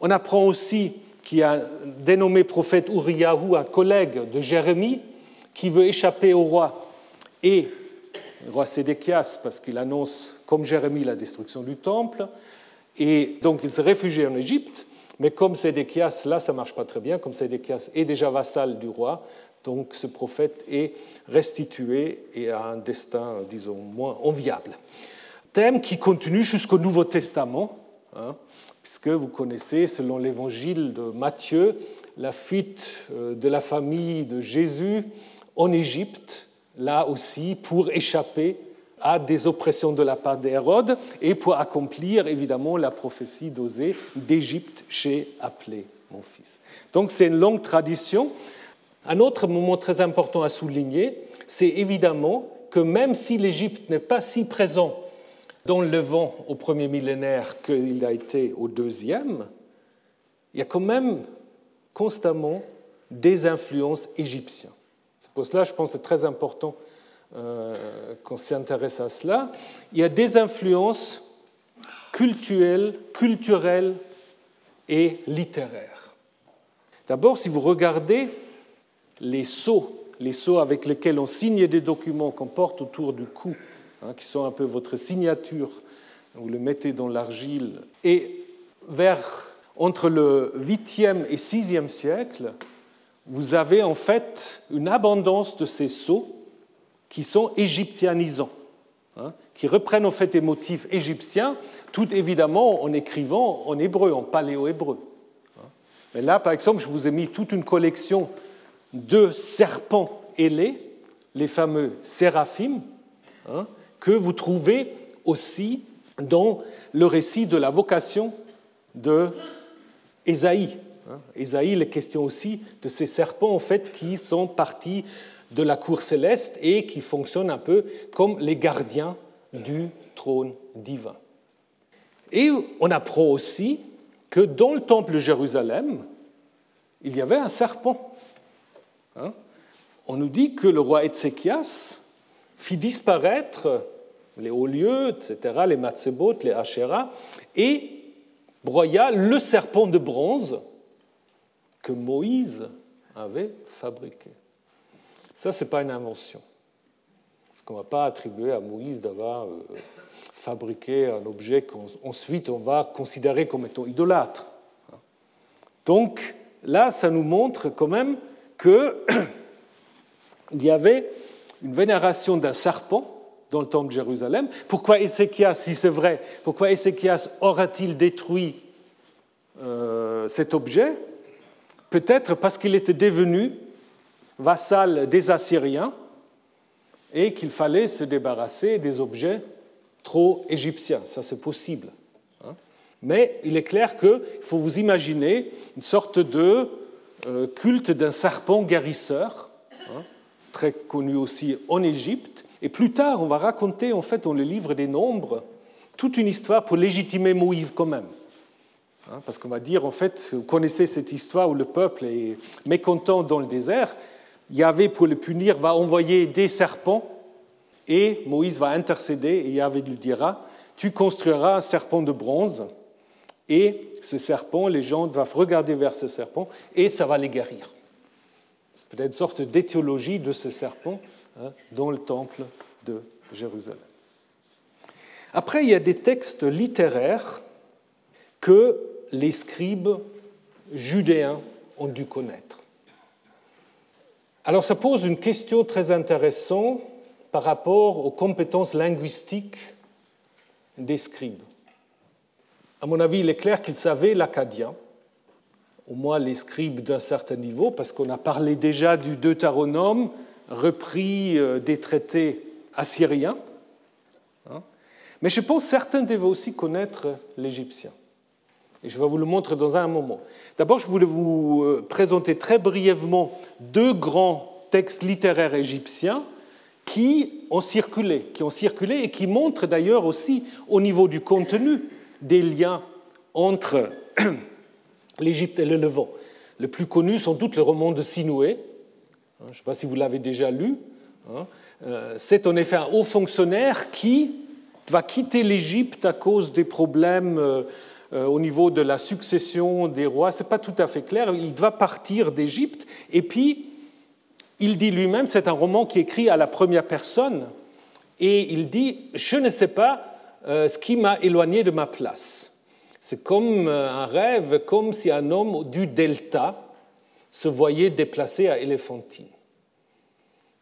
On apprend aussi qu'il y a dénommé prophète Uriyahu, un collègue de Jérémie, qui veut échapper au roi et roi Sédéchias, parce qu'il annonce, comme Jérémie, la destruction du temple. Et donc il se réfugie en Égypte. Mais comme Sédéchias, là, ça ne marche pas très bien, comme Sédéchias est déjà vassal du roi, donc ce prophète est restitué et a un destin, disons, moins enviable. Thème qui continue jusqu'au Nouveau Testament, hein, puisque vous connaissez, selon l'évangile de Matthieu, la fuite euh, de la famille de Jésus en Égypte, là aussi, pour échapper à des oppressions de la part d'Hérode et pour accomplir évidemment la prophétie d'Osée d'Égypte, j'ai appelé mon fils. Donc c'est une longue tradition. Un autre moment très important à souligner, c'est évidemment que même si l'Égypte n'est pas si présent dans le vent au premier millénaire qu'il a été au deuxième, il y a quand même constamment des influences égyptiennes. C'est pour cela, je pense, que c'est très important qu'on s'intéresse à cela, il y a des influences culturelles, culturelles et littéraires. D'abord, si vous regardez les sceaux, les sceaux avec lesquels on signe des documents qu'on porte autour du cou, hein, qui sont un peu votre signature, vous le mettez dans l'argile, et vers entre le 8e et 6e siècle, vous avez en fait une abondance de ces sceaux qui sont égyptianisants, hein, qui reprennent en fait des motifs égyptiens, tout évidemment en écrivant en hébreu, en paléo-hébreu. Hein. Mais là, par exemple, je vous ai mis toute une collection de serpents ailés, les fameux séraphim, hein, que vous trouvez aussi dans le récit de la vocation de Ésaïe. Ésaïe, il est question aussi de ces serpents en fait qui sont partis de la cour céleste et qui fonctionnent un peu comme les gardiens du trône divin. Et on apprend aussi que dans le temple de Jérusalem, il y avait un serpent. Hein. on nous dit que le roi Ézéchias fit disparaître les hauts lieux, etc., les matzebot, les Asherah, et broya le serpent de bronze que Moïse avait fabriqué. Ça, ce n'est pas une invention. Parce qu'on ne va pas attribuer à Moïse d'avoir euh, fabriqué un objet qu'ensuite on va considérer comme étant idolâtre. Donc là, ça nous montre quand même qu'il y avait une vénération d'un serpent dans le temple de Jérusalem. Pourquoi Ézéchias, si c'est vrai, pourquoi Ézéchias aura-t-il détruit euh, cet objet? Peut-être parce qu'il était devenu vassal des Assyriens et qu'il fallait se débarrasser des objets trop égyptiens. Ça, c'est possible. Hein. Mais il est clair qu'il faut vous imaginer une sorte de euh, culte d'un serpent guérisseur, hein, très connu aussi en Égypte. Et plus tard, on va raconter, en fait, dans le livre des Nombres, toute une histoire pour légitimer Moïse quand même. Hein, parce qu'on va dire, en fait, vous connaissez cette histoire où le peuple est mécontent dans le désert. Yahvé, pour le punir, va envoyer des serpents et Moïse va intercéder et Yahvé lui dira Tu construiras un serpent de bronze et ce serpent, les gens doivent regarder vers ce serpent et ça va les guérir. C'est peut-être une sorte d'éthiologie de ce serpent hein, dans le temple de Jérusalem. Après, il y a des textes littéraires que les scribes judéens ont dû connaître. Alors ça pose une question très intéressante par rapport aux compétences linguistiques des scribes. À mon avis, il est clair qu'ils savaient l'acadien, au moins les scribes d'un certain niveau, parce qu'on a parlé déjà du Deutéronome, repris euh, des traités assyriens. Hein. Mais je pense que certains devaient aussi connaître l'égyptien. Et je vais vous le montrer dans un moment. D'abord, je voulais vous euh, présenter très brièvement deux grands textes littéraires égyptiens qui ont circulé, qui ont circulé et qui montrent d'ailleurs aussi au niveau du contenu des liens entre l'Égypte et le Levant. Le plus connu sont toutes les romans de Sinoué. Hein, je ne sais pas si vous l'avez déjà lu. Hein. Euh, c'est en effet un haut fonctionnaire qui va quitter l'Égypte à cause des problèmes euh, au niveau de la succession des rois. Ce n'est pas tout à fait clair. Il va partir d'Égypte et puis il dit lui-même, c'est un roman qui est écrit à la première personne, et il dit, je ne sais pas euh, ce qui m'a éloigné de ma place. C'est comme euh, un rêve, comme si un homme du delta se voyait déplacé à Éléphantine.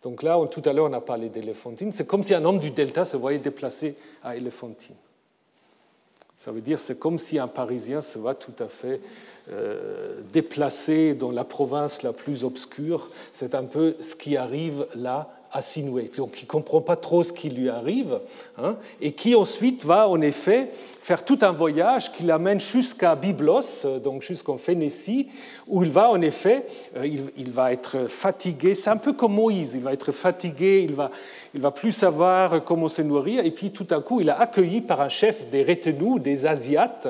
Donc là, tout à l'heure, on a parlé d'Éléphantine. C'est comme si un homme du delta se voyait déplacé à Éléphantine. Ça veut dire c'est comme si un Parisien se voit tout à fait euh, déplacé dans la province la plus obscure. C'est un peu ce qui arrive là Sinoué. Donc il ne comprend pas trop ce qui lui arrive, hein, et qui ensuite va en effet faire tout un voyage qui l'amène jusqu'à Byblos, donc jusqu'en Phénicie, où il va en effet, euh, il, va être fatigué, c'est un peu comme Moïse, il va être fatigué, il va, il va plus savoir comment se nourrir, et puis tout à coup il est accueilli par un chef des retenus, des Asiates,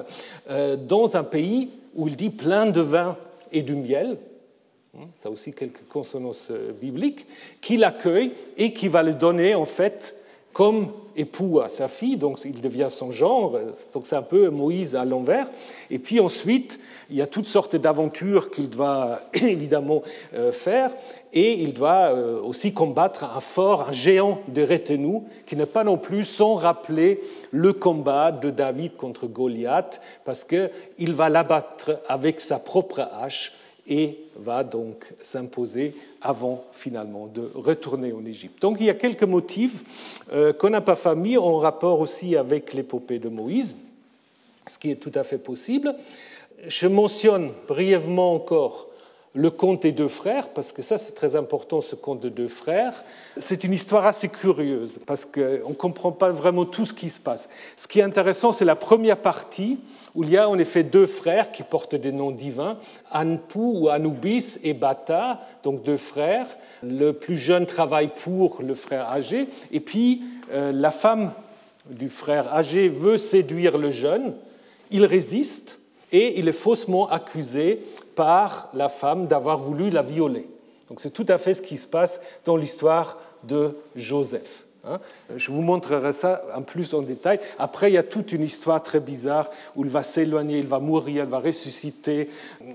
euh, dans un pays où il dit plein de vin et du miel, ça aussi quelques consonances euh, bibliques, qui l'accueille et qui va le donner en fait comme époux à sa fille, donc il devient son genre, donc c'est un peu Moïse à l'envers. Et puis ensuite, il y a toutes sortes d'aventures qu'il doit évidemment euh, faire, et il doit euh, aussi combattre un fort, un géant de retenue, qui n'est pas non plus sans rappeler le combat de David contre Goliath, parce qu'il va l'abattre avec sa propre hache et va donc s'imposer avant finalement de retourner en Égypte. Donc il y a quelques motifs euh, qu'on n'a pas famille en rapport aussi avec l'épopée de Moïse, ce qui est tout à fait possible. Je mentionne brièvement encore le conte des deux frères, parce que ça c'est très important, ce conte de deux frères. C'est une histoire assez curieuse, parce qu'on ne comprend pas vraiment tout ce qui se passe. Ce qui est intéressant, c'est la première partie, où il y a en effet deux frères qui portent des noms divins, Anpu ou Anubis et Bata, donc deux frères. Le plus jeune travaille pour le frère âgé, et puis euh, la femme du frère âgé veut séduire le jeune, il résiste, et il est faussement accusé par la femme d'avoir voulu la violer. Donc c'est tout à fait ce qui se passe dans l'histoire de Joseph. Hein. Je vous montrerai ça en plus en détail. Après, il y a toute une histoire très bizarre où il va s'éloigner, il va mourir, il va ressusciter.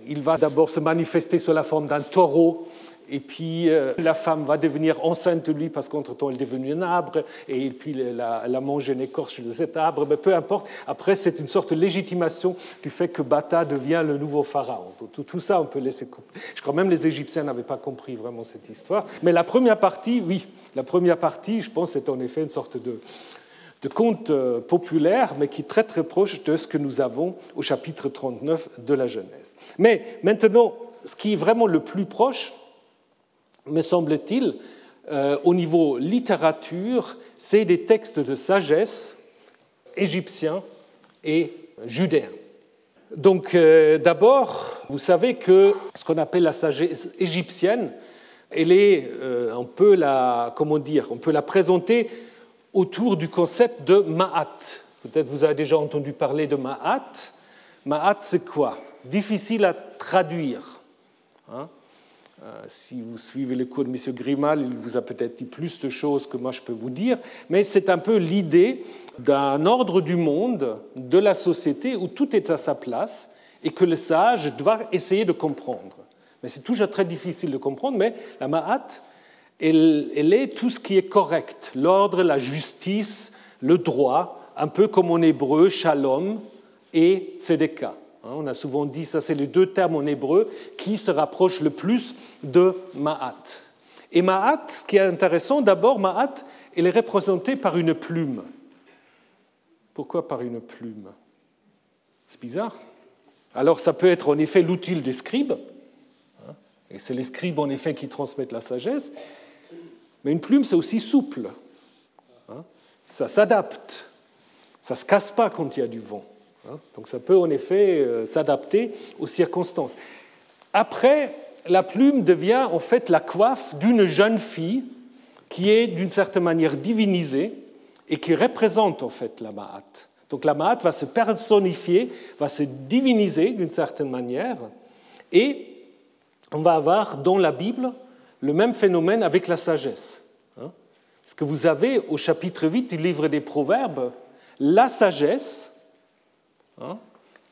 Il va d'abord se manifester sous la forme d'un taureau et puis euh, la femme va devenir enceinte de lui parce qu'entre-temps elle est devenue un arbre, et puis elle a, mangé une écorce de cet arbre, mais peu importe. Après, c'est une sorte de légitimation du fait que Bata devient le nouveau pharaon. Tout, ça, on peut laisser couper. Je crois même les Égyptiens n'avaient pas compris vraiment cette histoire. Mais la première partie, oui, la première partie, je pense, c'est en effet une sorte de, de conte euh, populaire, mais qui est très très proche de ce que nous avons au chapitre 39 de la Genèse. Mais maintenant, ce qui est vraiment le plus proche, me semble-t-il, euh, au niveau littérature, c'est des textes de sagesse égyptiens et judéens. Donc euh, d'abord, vous savez que ce qu'on appelle la sagesse égyptienne, elle est, euh, on peut la, comment dire, on peut la présenter autour du concept de Ma'at. Peut-être vous avez déjà entendu parler de Ma'at. Ma'at, c'est quoi? Difficile à traduire. Hein euh, si vous suivez les cours de M. Grimal, il vous a peut-être dit plus de choses que moi je peux vous dire, mais c'est un peu l'idée d'un ordre du monde, de la société, où tout est à sa place et que le sage doit essayer de comprendre. Mais c'est toujours très difficile de comprendre, mais la Ma'at, elle, elle est tout ce qui est correct, l'ordre, la justice, le droit, un peu comme en hébreu, shalom et tzedekah. Hein, on a souvent dit, ça c'est les deux termes en hébreu qui se rapprochent le plus de Ma'at. Et Ma'at, ce qui est intéressant, d'abord, Ma'at, elle est représentée par une plume. Pourquoi par une plume? C'est bizarre. Alors ça peut être en effet l'outil des scribes, hein, et c'est les scribes en effet qui transmettent la sagesse, mais une plume c'est aussi souple. Hein. Ça s'adapte, ça ne se casse pas quand il y a du vent. Hein? Donc ça peut en effet euh, s'adapter aux circonstances. Après, la plume devient en fait la coiffe d'une jeune fille qui est d'une certaine manière divinisée et qui représente en fait la Ma'at. Donc la Ma'at va se personnifier, va se diviniser d'une certaine manière et on va avoir dans la Bible le même phénomène avec la sagesse. Hein? Ce que vous avez au chapitre 8 du livre des Proverbes, la sagesse, Hein,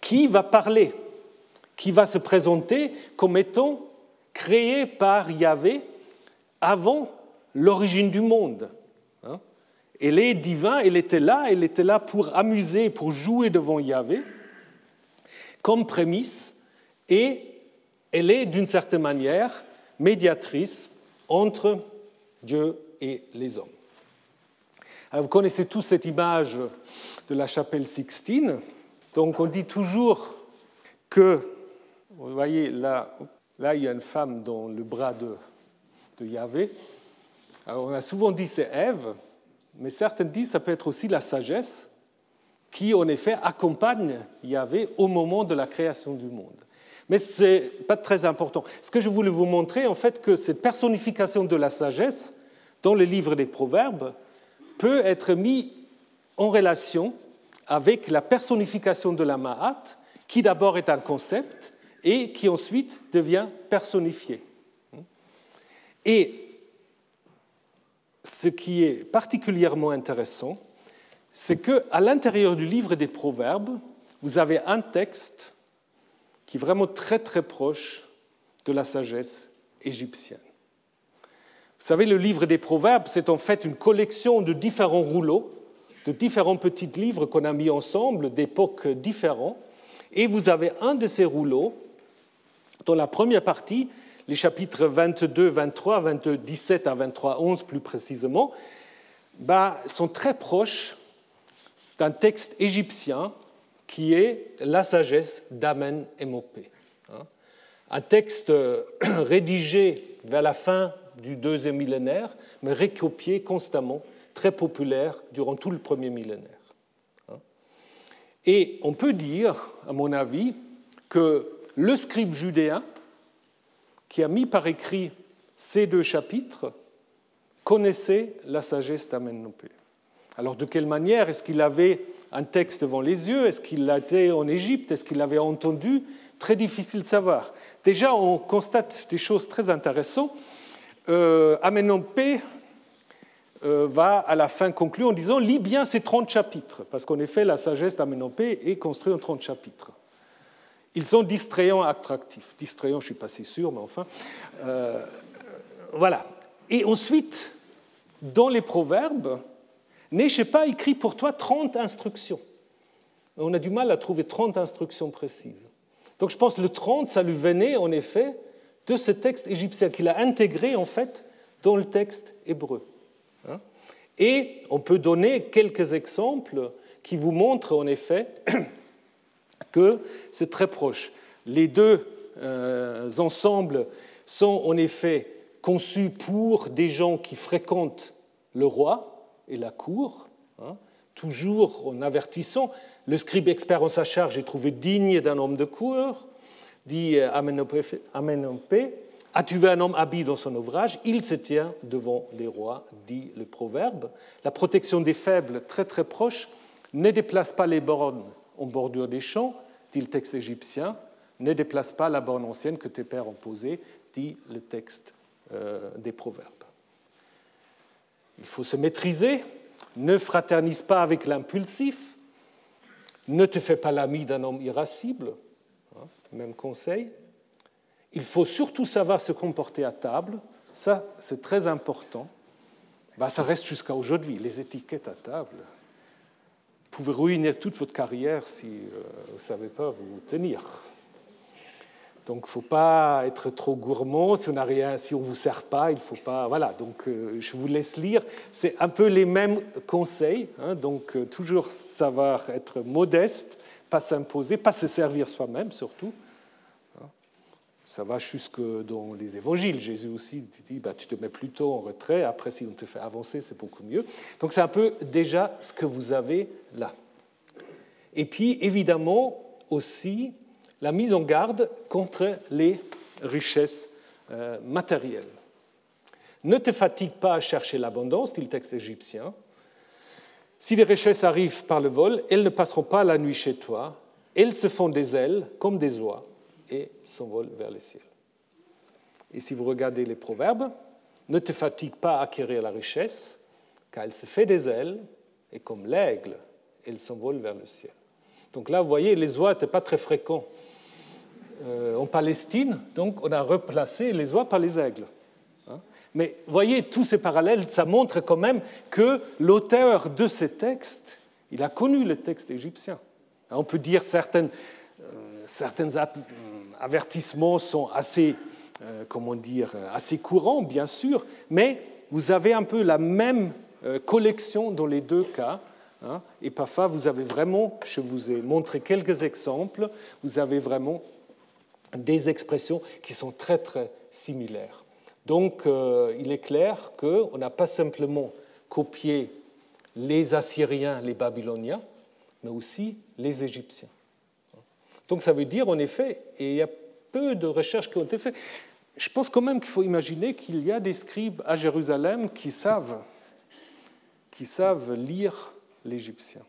qui va parler, qui va se présenter comme étant créé par Yahvé avant l'origine du monde. Hein. Elle est divin, elle était là, elle était là pour amuser, pour jouer devant Yahvé, comme prémisse, et elle est d'une certaine manière médiatrice entre Dieu et les hommes. vous connaissez tous cette image de la chapelle Sixtine. Donc on dit toujours que, vous voyez, là, là il y a une femme dans le bras de, de Yahvé. Alors on a souvent dit c'est Ève, mais certains disent que ça peut être aussi la sagesse qui, en effet, accompagne Yahvé au moment de la création du monde. Mais ce n'est pas très important. Ce que je voulais vous montrer, en fait, que cette personnification de la sagesse dans le livre des Proverbes peut être mise en relation avec la personnification de la Ma'at, qui d'abord est un concept et qui ensuite devient personnifié. Et ce qui est particulièrement intéressant, c'est qu'à l'intérieur du livre des Proverbes, vous avez un texte qui est vraiment très très proche de la sagesse égyptienne. Vous savez, le livre des Proverbes, c'est en fait une collection de différents rouleaux de différents petits livres qu'on a mis ensemble d'époques différentes. Et vous avez un de ces rouleaux, dans la première partie, les chapitres 22, 23, 22, 17 à 23, 11 plus précisément, bah, sont très proches d'un texte égyptien qui est la sagesse d'Amen et Mopé. Hein. un texte rédigé vers la fin du deuxième millénaire, mais recopié constamment, très populaire durant tout le premier millénaire. Et on peut dire, à mon avis, que le scribe judéen, qui a mis par écrit ces deux chapitres, connaissait la sagesse d'Amenopé. Alors de quelle manière Est-ce qu'il avait un texte devant les yeux? Est-ce qu'il était en Égypte? Est-ce qu'il l'avait entendu? Très difficile de savoir. Déjà, on constate des choses très intéressantes. Euh, va à la fin conclure en disant Lis bien ces 30 chapitres, parce qu'en effet, la sagesse d'Amenopé est construite en 30 chapitres. Ils sont distrayants attractifs. Distrayants, je ne suis pas si sûr, mais enfin. Euh, voilà. Et ensuite, dans les proverbes, n'ai-je pas écrit pour toi 30 instructions? On a du mal à trouver 30 instructions précises. Donc je pense que le 30, ça lui venait en effet de ce texte égyptien qu'il a intégré en fait dans le texte hébreu. Et on peut donner quelques exemples qui vous montrent en effet que c'est très proche. Les deux euh, ensembles sont en effet conçus pour des gens qui fréquentent le roi, et la cour, hein, toujours en avertissant. Le scribe expert en sa charge est trouvé digne d'un homme de cour, dit Amenopé. As-tu vu un homme habillé dans son ouvrage? Il se tient devant les rois, dit le proverbe. La protection des faibles, très très proche. Ne déplace pas les bornes en bordure des champs, dit le texte égyptien. Ne déplace pas la borne ancienne que tes pères ont posée, dit le texte euh, des proverbes. Il faut se maîtriser, ne fraternise pas avec l'impulsif, ne te fais pas l'ami d'un homme irascible, hein, même conseil. Il faut surtout savoir se comporter à table, ça c'est très important. Bah, ça reste jusqu'à aujourd'hui, les étiquettes à table. Vous pouvez ruiner toute votre carrière si euh, vous ne savez pas vous tenir. Donc, il ne faut pas être trop gourmand. Si on rien, si vous sert pas, il ne faut pas. Voilà. Donc, euh, je vous laisse lire. C'est un peu les mêmes conseils. Hein. donc, euh, toujours savoir être modeste, pas s'imposer, pas se servir soi-même surtout. Ça va jusque dans les évangiles. Jésus aussi dit bah, tu te mets plutôt en retrait. Après, si on te fait avancer, c'est beaucoup mieux. Donc, c'est un peu déjà ce que vous avez là. Et puis, évidemment, aussi, la mise en garde contre les richesses euh, matérielles. Ne te fatigue pas à chercher l'abondance, dit le texte égyptien. Si les richesses arrivent par le vol, elles ne passeront pas la nuit chez toi. Elles se font des ailes comme des oies et s'envolent vers le ciel. Et si vous regardez les proverbes, ne te fatigue pas à acquérir la richesse, car elle se fait des ailes et comme l'aigle, elle s'envole vers le ciel. Donc là, vous voyez, les oies n'étaient pas très fréquents euh, en Palestine, donc on a replacé les oies par les aigles. Hein. Mais voyez, tous ces parallèles, ça montre quand même que l'auteur de ces textes, il a connu le texte égyptien. On peut dire certains euh, avertissements sont assez, euh, comment dire, assez courants, bien sûr, mais vous avez un peu la même collection dans les deux cas. Hein. et parfois, vous avez vraiment, je vous ai montré quelques exemples, vous avez vraiment des expressions qui sont très très similaires. Donc euh, il est clair qu'on n'a pas simplement copié les Assyriens, les Babyloniens, mais aussi les Égyptiens. Donc ça veut dire en effet, et il y a peu de recherches qui ont été faites, je pense quand même qu'il faut imaginer qu'il y a des scribes à Jérusalem qui savent, qui savent lire l'égyptien.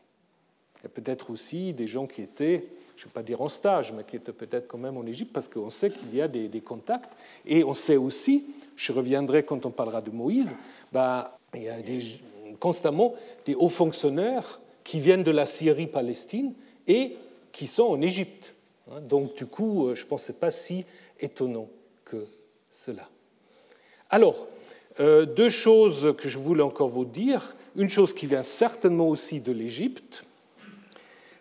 Il y a peut-être aussi des gens qui étaient je ne vais pas dire en stage, mais qui était peut-être quand même en Égypte, parce qu'on sait qu'il y a des, contacts. Et on sait aussi, je reviendrai quand on parlera de Moïse, bah, il y a constamment des hauts fonctionnaires qui viennent de la Syrie-Palestine et qui sont en Égypte. Hein. Donc du coup, euh, je ce n'est pas si étonnant que cela. Alors, euh, deux choses que je voulais encore vous dire. Une chose qui vient certainement aussi de l'Égypte,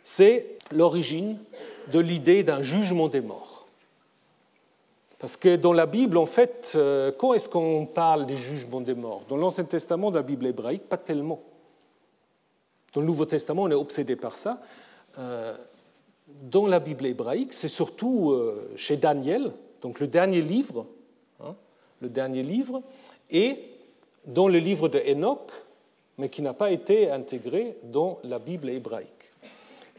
c'est l'origine de l'idée d'un jugement des morts. Parce que dans la Bible, en fait, euh, quand est-ce qu'on parle des jugements des morts? Dans l'Ancien Testament, dans la Bible hébraïque, pas tellement. Dans le Nouveau Testament, on est obsédé par ça. Dans la Bible hébraïque, c'est surtout euh, chez Daniel, donc le dernier livre, hein, le dernier livre, et dans le livre de Enoch, mais qui n'a pas été intégré dans la Bible hébraïque.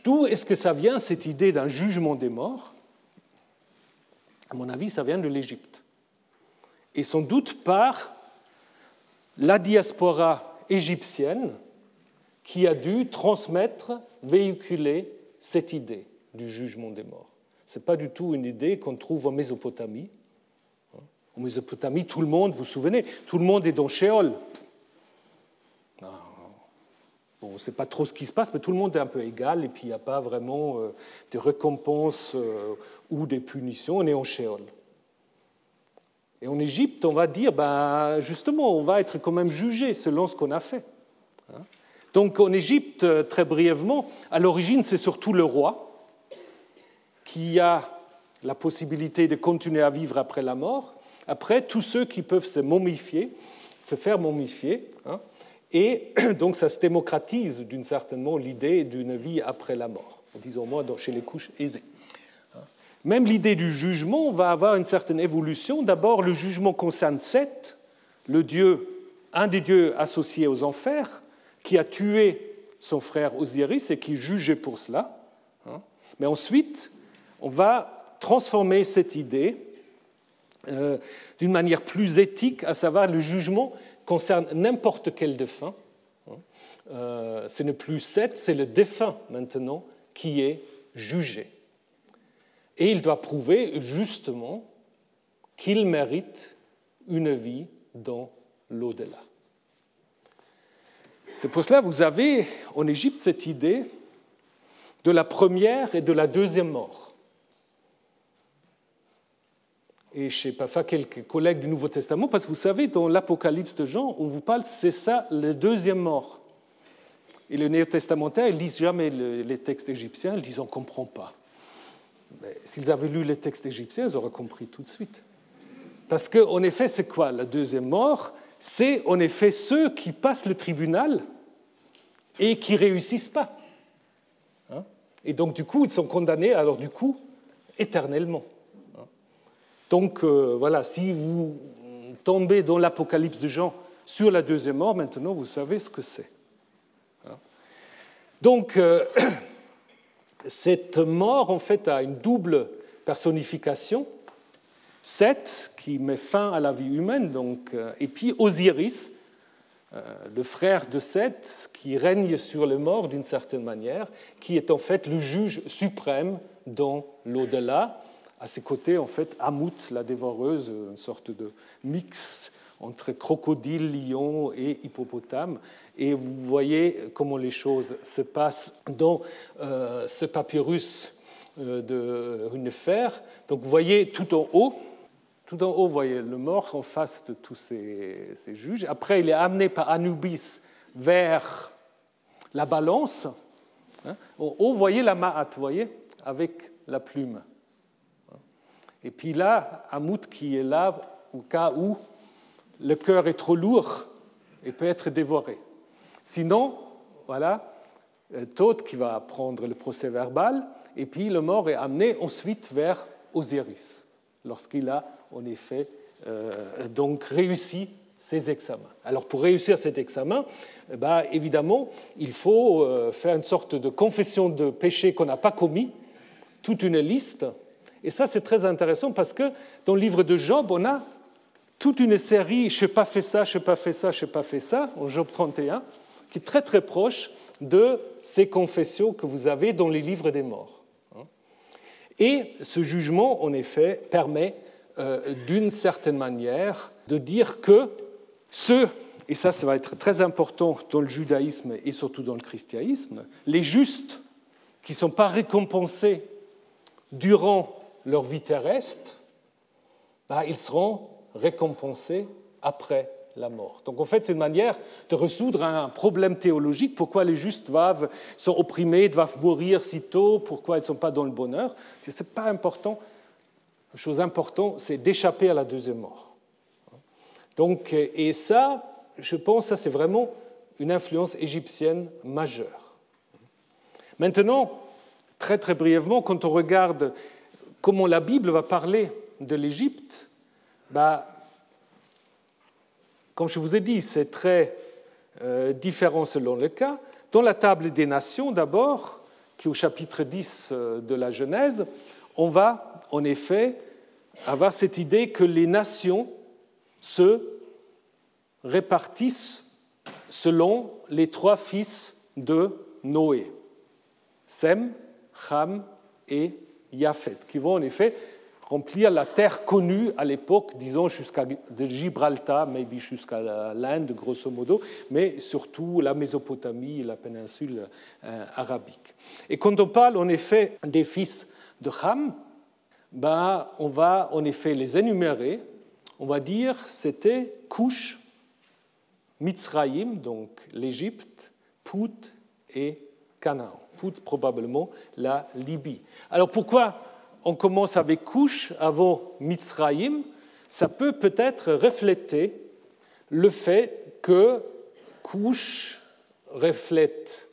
D'où est-ce que ça vient cette idée d'un jugement des morts? À mon avis, ça vient de l'Égypte. Et sans doute par la diaspora égyptienne qui a dû transmettre, véhiculer cette idée du jugement des morts. Ce n'est pas du tout une idée qu'on trouve en Mésopotamie. En Mésopotamie, tout le monde, vous vous souvenez, tout le monde est dans Sheol. On ne sait pas trop ce qui se passe, mais tout le monde est un peu égal, et puis il n'y a pas vraiment euh, de récompenses euh, ou des punitions, on est en Sheol. Et en Égypte, on va dire, ben, justement, on va être quand même jugé selon ce qu'on a fait. Hein. Donc en Égypte, euh, très brièvement, à l'origine, c'est surtout le roi qui a la possibilité de continuer à vivre après la mort. Après, tous ceux qui peuvent se momifier, se faire momifier. Hein. et donc ça se démocratise d'une certaine manière l'idée d'une vie après la mort, disons moi chez les couches aisées. Même l'idée du jugement va avoir une certaine évolution. D'abord, le jugement concerne Seth, le dieu, un des dieux associés aux enfers, qui a tué son frère Osiris et qui est jugé pour cela. Hein. Mais ensuite, on va transformer cette idée euh, d'une manière plus éthique, à savoir le jugement concerne n'importe quel défunt. Hein. Euh, ce n'est plus Seth, c'est le défunt maintenant qui est jugé. Et il doit prouver justement qu'il mérite une vie dans l'au-delà. C'est pour cela que vous avez en Égypte cette idée de la première et de la deuxième mort. Et je ne sais pas, quelques collègues du Nouveau Testament, parce que vous savez, dans l'Apocalypse de Jean, on vous parle, c'est ça, la deuxième mort. Et les néo-testamentaires, ils lisent jamais les textes égyptiens, ils disent on ne comprend pas. S'ils avaient lu les textes égyptiens, ils auraient compris tout de suite. Parce qu'en effet, c'est quoi la deuxième mort? C'est en effet ceux qui passent le tribunal et qui réussissent pas. Hein? et donc, du coup, ils sont condamnés, alors du coup, éternellement. Donc, euh, voilà, si vous tombez dans l'Apocalypse de Jean sur la deuxième mort, maintenant, vous savez ce que c'est. Hein? donc, euh, cette mort, en fait, a une double personnification. Seth, qui met fin à la vie humaine, donc, euh, et puis Osiris, le frère de Seth, qui règne sur les morts d'une certaine manière, qui est en fait le juge suprême dans l'au-delà. À ses côtés, en fait, Amut, la dévoreuse, une sorte de mix entre crocodile, lion et hippopotame. Et vous voyez comment les choses se passent dans euh, ce papyrus euh, de Runefer. Donc vous voyez tout en haut, tout en haut, vous voyez le mort en face de tous ces, ces juges. Après, il est amené par Anubis vers la balance. Hein. En haut, vous voyez la Ma'at, vous voyez, avec la plume. Et puis là, Amut qui est là au cas où le cœur est trop lourd et peut être dévoré. Sinon, voilà, euh, Thoth qui va prendre le procès verbal, et puis le mort est amené ensuite vers Osiris, lorsqu'il a en effet euh, donc réussi ses examens. Alors pour réussir cet examen, eh ben, évidemment, il faut euh, faire une sorte de confession de péché qu'on n'a pas commis, toute une liste. Et ça, c'est très intéressant parce que dans le livre de Job, on a toute une série, je n'ai pas fait ça, je n'ai pas fait ça, je n'ai pas fait ça, en Job 31, qui est très très proche de ces confessions que vous avez dans les livres des morts. Et ce jugement, en effet, permet euh, d'une certaine manière de dire que ceux, et ça, ça va être très important dans le judaïsme et surtout dans le christianisme, les justes qui ne sont pas récompensés durant leur vie terrestre, bah, ils seront récompensés après la mort. Donc en fait, c'est une manière de résoudre un problème théologique. Pourquoi les justes doivent, sont opprimés, doivent mourir si tôt? Pourquoi ils ne sont pas dans le bonheur? Ce n'est pas important. La chose importante, c'est d'échapper à la deuxième mort. Donc, et ça, je pense, ça c'est vraiment une influence égyptienne majeure. Maintenant, très très brièvement, quand on regarde comment la Bible va parler de l'Égypte, bah, comme je vous ai dit, c'est très euh, différent selon le cas. Dans la table des nations, d'abord, qui est au chapitre 10 euh, de la Genèse, on va en effet avoir cette idée que les nations se répartissent selon les trois fils de Noé, Sem, Ham et Japhet, qui vont en effet remplir la terre connue à l'époque, disons jusqu'à Gibraltar, maybe jusqu'à l'Inde, grosso modo, mais surtout la Mésopotamie et la péninsule euh, arabique. Et quand on parle en effet des fils de Ham, ben, on va en effet les énumérer. On va dire c'était Cush, Mitzraïm, donc l'Égypte, Pout et Canaan. Probablement la Libye. Alors pourquoi on commence avec Cush avant Mitzraïm Ça peut peut-être refléter le fait que Cush reflète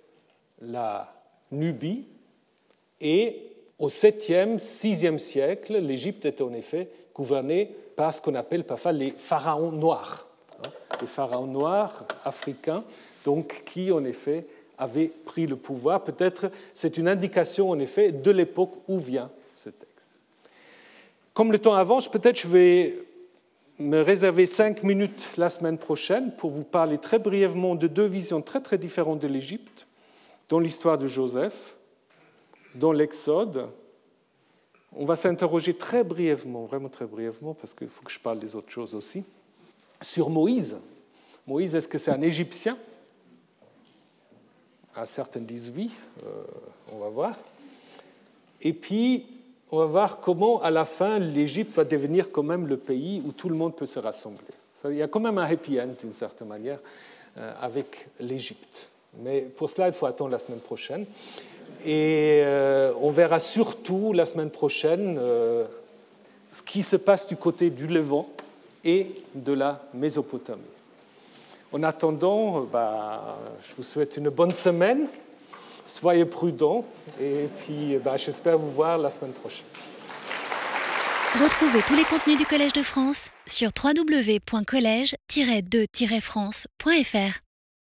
la Nubie et au 7e, 6e siècle, l'Égypte était en effet gouvernée par ce qu'on appelle parfois les pharaons noirs, hein, les pharaons noirs africains, donc qui en effet avaient pris le pouvoir. Peut-être c'est une indication en effet de l'époque où vient ce texte. Comme le temps avance, peut-être je vais me réserver cinq minutes la semaine prochaine pour vous parler très brièvement de deux visions très très différentes de l'Égypte dans l'histoire de Joseph dans l'Exode, on va s'interroger très brièvement, vraiment très brièvement, parce qu'il faut que je parle des autres choses aussi, sur Moïse. Moïse, est-ce que c'est un Égyptien? Ah, Certains disent oui, euh, on va voir. Et puis, on va voir comment, à la fin, l'Égypte va devenir quand même le pays où tout le monde peut se rassembler. Il y a quand même un happy end, d'une certaine manière, euh, avec l'Égypte. Mais pour cela, il faut attendre la semaine prochaine. Et euh, on verra surtout la semaine prochaine ce qui se passe du côté du Levant et de la Mésopotamie. En attendant, bah, je vous souhaite une bonne semaine. Soyez prudents et puis bah, j'espère vous voir la semaine prochaine. Retrouvez tous les contenus du Collège de France sur www.colège-2-france.fr.